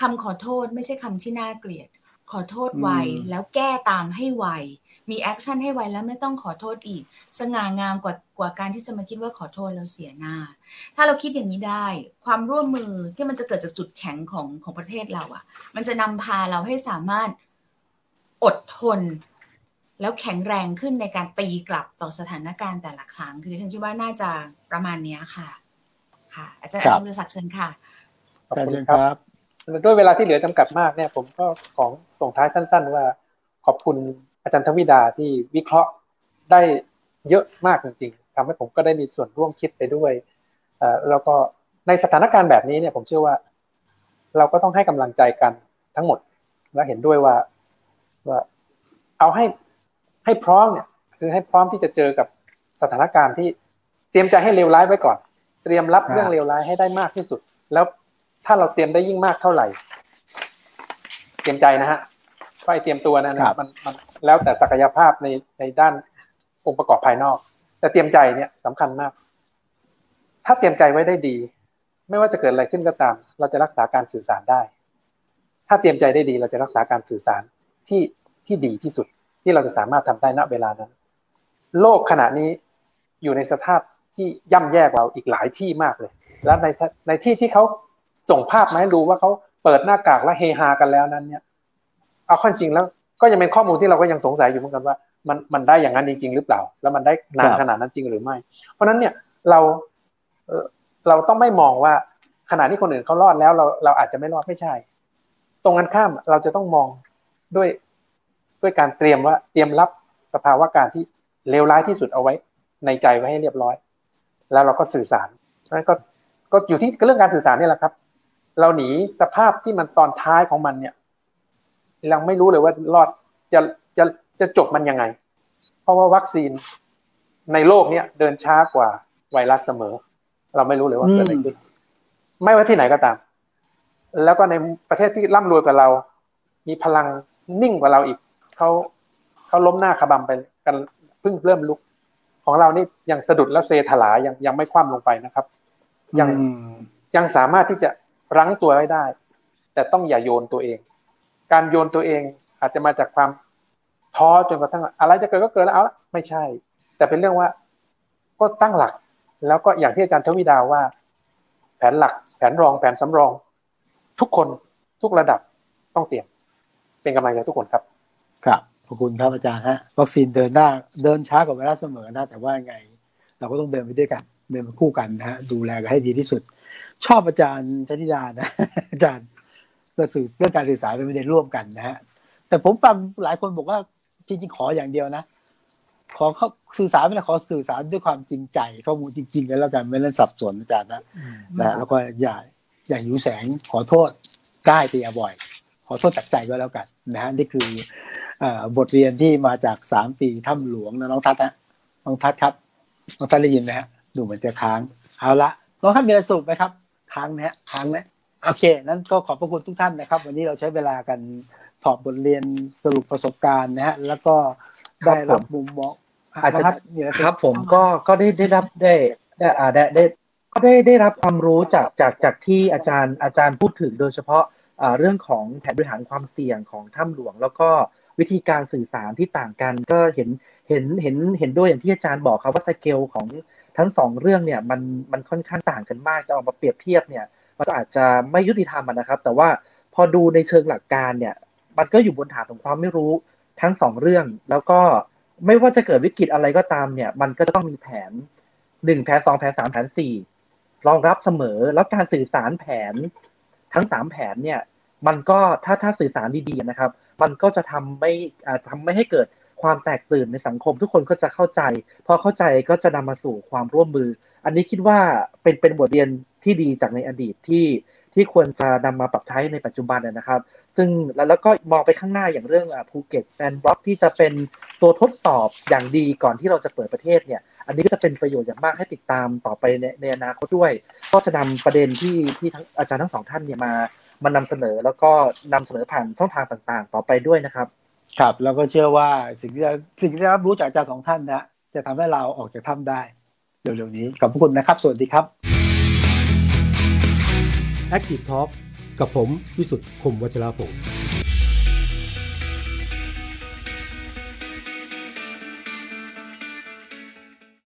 คำขอโทษไม่ใช่คำที่น่าเกลียด ขอโทษไวอืมแล้วแก้ตามให้ไวมี action ให้ไวแล้วไม่ต้องขอโทษอีก สง่างามกว่ากว่าการที่จะมาคิดว่าขอโทษแล้วเสียหน้า ถ้าเราคิดอย่างนี้ได้ ความร่วมมือที่มันจะเกิดจากจุดแข็งของของประเทศเราอะ่ะ มันจะนำพาเราให้สามารถอดทน แล้วแข็งแรงขึ้นในการตีกลับต่อสถานการณ์แต่ละครั้ง คือดิฉันคิดว่าน่าจะประมาณเนี้ยค่ะ ค่ะ อาจารย์ครัอาบจารย์วิรศักดิ์เชิญค่ะขอบอาคุจารณย์คครับรับ ด้วยเวลาที่เหลือจำกัดมากเนี่ย ผมก็ของส่งท้ายสั้น ๆ ว่า ขอบคุณอาจารย์ทวิดาที่วิเคราะห์ได้เยอะมากจริงๆทำให้ผมก็ได้มีส่วนร่วมคิดไปด้วยเอ่อแล้วก็ในสถานการณ์แบบนี้เนี่ยผมเชื่อว่า เราก็ต้องให้กำลังใจกันทั้งหมด และเห็นด้วยว่าว่าเอาให้ให้พร้อมเนี่ยคือให้พร้อมที่จะเจอกับสถานการณ์ที่เตรียมใจให้เลวร้ายไว้ก่อน เตรียมรับครับเรื่องเลวร้ายให้ได้มากที่สุด แล้วถ้าเราเตรียมได้ยิ่งมากเท่าไหร่ เตรียมใจนะฮะก็ไอเตรียมตัวนะนะครับมันมันแล้วแต่ศักยภาพในในด้านองค์ประกอบภายนอก แต่เตรียมใจเนี่ยสำคัญมาก ถ้าเตรียมใจไว้ได้ดี ไม่ว่าจะเกิดอะไรขึ้นก็ตาม เราจะรักษาการสื่อสารได้ ถ้าเตรียมใจได้ดี เราจะรักษาการสื่อสารที่ที่ดีที่สุดที่เราจะสามารถทำได้ณเวลานั้น โลกขณะนี้อยู่ในสภาพ ที่ย่ำแย่กว่าเราอีกหลายที่มากเลย และในในที่ที่เขาส่งภาพมาให้ดูว่าเขาเปิดหน้ากากและเฮฮากันแล้วนั้น เนี่ย เอาข้อจริงแล้วก็ยังเป็นข้อมูลที่เราก็ยังสงสัยอยู่เหมือนกันว่า มันมันได้อย่างนั้นจริง ๆ หรือเปล่า แล้วมันได้นานขนาดนั้นจริงหรือไม่ เพราะนั้นเนี่ยเราเราต้องไม่มองว่าขณะที่คนอื่นเขารอดแล้วเราเราอาจจะไม่รอดไม่ใช่ ตรงกันข้ามเราจะต้องมองด้วยด้วยการเตรียมว่าเตรียมรับสภาวะการที่เลวร้ายที่สุดเอาไว้ ในใจไว้ให้เรียบร้อย แล้วเราก็สื่อสารนั้นก็ก็อยู่ที่เรื่องการสื่อสารนี่แหละครับ เราหนีสภาพที่มันตอนท้ายของมันเนี่ยยังไม่รู้เลยว่ารอดจะจะจะจบมันยังไง เพราะว่าวัคซีนในโลกเนี้ยเดินช้ากว่าไวรัสเสมอ เราไม่รู้เลยว่าเกิดอะไรขึ้นไม่ว่าที่ไหนก็ตาม แล้วก็ในประเทศที่ร่ำรวยกว่าเรา มีพลังนิ่งกว่าเราอีกเขาเขาล้มหน้าขบำไปกันเพิ่งเริ่มลุก ของเรานี่ยังสะดุดและเซถลายังยังไม่คว่ำลงไปนะครับ ยังยังสามารถที่จะรั้งตัวไว้ได้ แต่ต้องอย่าโยนตัวเอง การโยนตัวเองอาจจะมาจากความท้อจนกระทั่งอะไรจะเกิดก็เกิดแล้วเอาละไม่ใช่ แต่เป็นเรื่องว่า ก็ตั้งหลัก แล้วก็อย่างที่อาจารย์ทวิดาว่า แผนหลัก แผนรอง แผนสำรอง ทุกคนทุกระดับต้องเตรียม เป็นกำลังใจทุกคนครับ ครับ ขอบคุณครับอาจารย์ฮะวัคซีนเดินหน้าเดินช้ากว่าไวรัสเสมอนะแต่ว่าไง เราก็ต้องเดินไปด้วยกัน เดินไปคู่กันนะฮะดูแลกันให้ดีที่สุด ชอบอาจารย์ชนิดานะอาจารย์เรื่องสื่อเรื่องการสื่อสารเป็นประเด็นร่วมกันนะฮะแต่ผมฟังหลายคนบอกว่าจริงๆขออย่างเดียวนะ ขอเขาสื่อสารไม่ได้ขอสื่อสารด้วยความจริงใจข้อมูลจริงๆกันแล้วกันไม่เล่นสับสนอาจารย์นะนะแล้วก็อย่าอย่าหิวแสงขอโทษได้แต่อย่าบ่อย ขอโทษจากใจก็แล้วกันนะฮะนี่คือ บทเรียนที่มาจากสามปีถ้ำหลวงนะน้องทัศน์นะน้องทัศน์ครับน้องทัศน์ได้ยินไหมฮะดูเหมือนจะค้างเอาละน้องทัศน์มีอะไรสรุปไหมครับ ค้างนะฮะค้างไหมโอเค นั้นก็ขอบพระคุณทุกท่านนะครับ วันนี้เราใช้เวลากันถอดบทเรียนสรุปประสบการณ์นะฮะแล้วก็ได้รับมุมมองอาจจะครับผมก็ก็ได้ได้รับได้ได้อ่าได้ได้ก็ได้ได้รับความรู้จากจากจากที่อาจารย์อาจารย์พูดถึงโดยเฉพาะเรื่องของแผนบริหารความเสี่ยงของถ้ำหลวง แล้วก็ วิธีการสื่อสารที่ต่างกัน ก็เห็นเห็นเห็นเห็นด้วยอย่างที่อาจารย์บอกครับว่าสเกลของทั้งสองเรื่องเนี่ยมันมันค่อนข้างต่างกันมากจะออกมาเปรียบเทียบเนี่ยมันอาจจะไม่ยุติธรรมนะครับ แต่ว่าพอดูในเชิงหลักการเนี่ย มันก็อยู่บนฐานของความไม่รู้ทั้งสองเรื่อง แล้วก็ไม่ว่าจะเกิดวิกฤตอะไรก็ตามเนี่ย มันก็จะต้องมีแผนหนึ่งแผนสองแผนสามแผนสี่รองรับเสมอแล้วการสื่อสารแผนทั้งสามแผนเนี่ย มันก็ถ้าถ้าสื่อสารดีๆนะครับ มันก็จะทำไม่ทำไม่ให้เกิดความแตกตื่นในสังคม ทุกคนก็จะเข้าใจ พอเข้าใจก็จะนำมาสู่ความร่วมมือ อันนี้คิดว่าเป็นเป็นบทเรียนที่ดีจากในอดีตที่ที่ควรจะนำมาปรับใช้ในปัจจุบันนะครับ ซึ่งแล้วแล้วก็มองไปข้างหน้าอย่างเรื่องภูเก็ตแซนด์บ็อกที่จะเป็นตัวทดสอบอย่างดีก่อนที่เราจะเปิดประเทศเนี่ย อันนี้ก็จะเป็นประโยชน์อย่างมากให้ติดตามต่อไปในในอนาคตด้วย ก็จะนำประเด็นที่ที่ทั้งอาจารย์ทั้งสองท่านเนี่ยมา มานำเสนอแล้วก็นำเสนอผ่านช่องทางต่างๆ ต่อไปด้วยนะครับ ครับแล้วก็เชื่อว่าสิ่งที่สิ่งที่ได้รับรู้จากอาจารย์สองท่านนะจะทำให้เราออกจากถ้าได้เร็วๆนี้ขอบคุณนะครับ สวัสดีครับ Active Talk กับผมวิสุทธ์คมวัชราภงศ์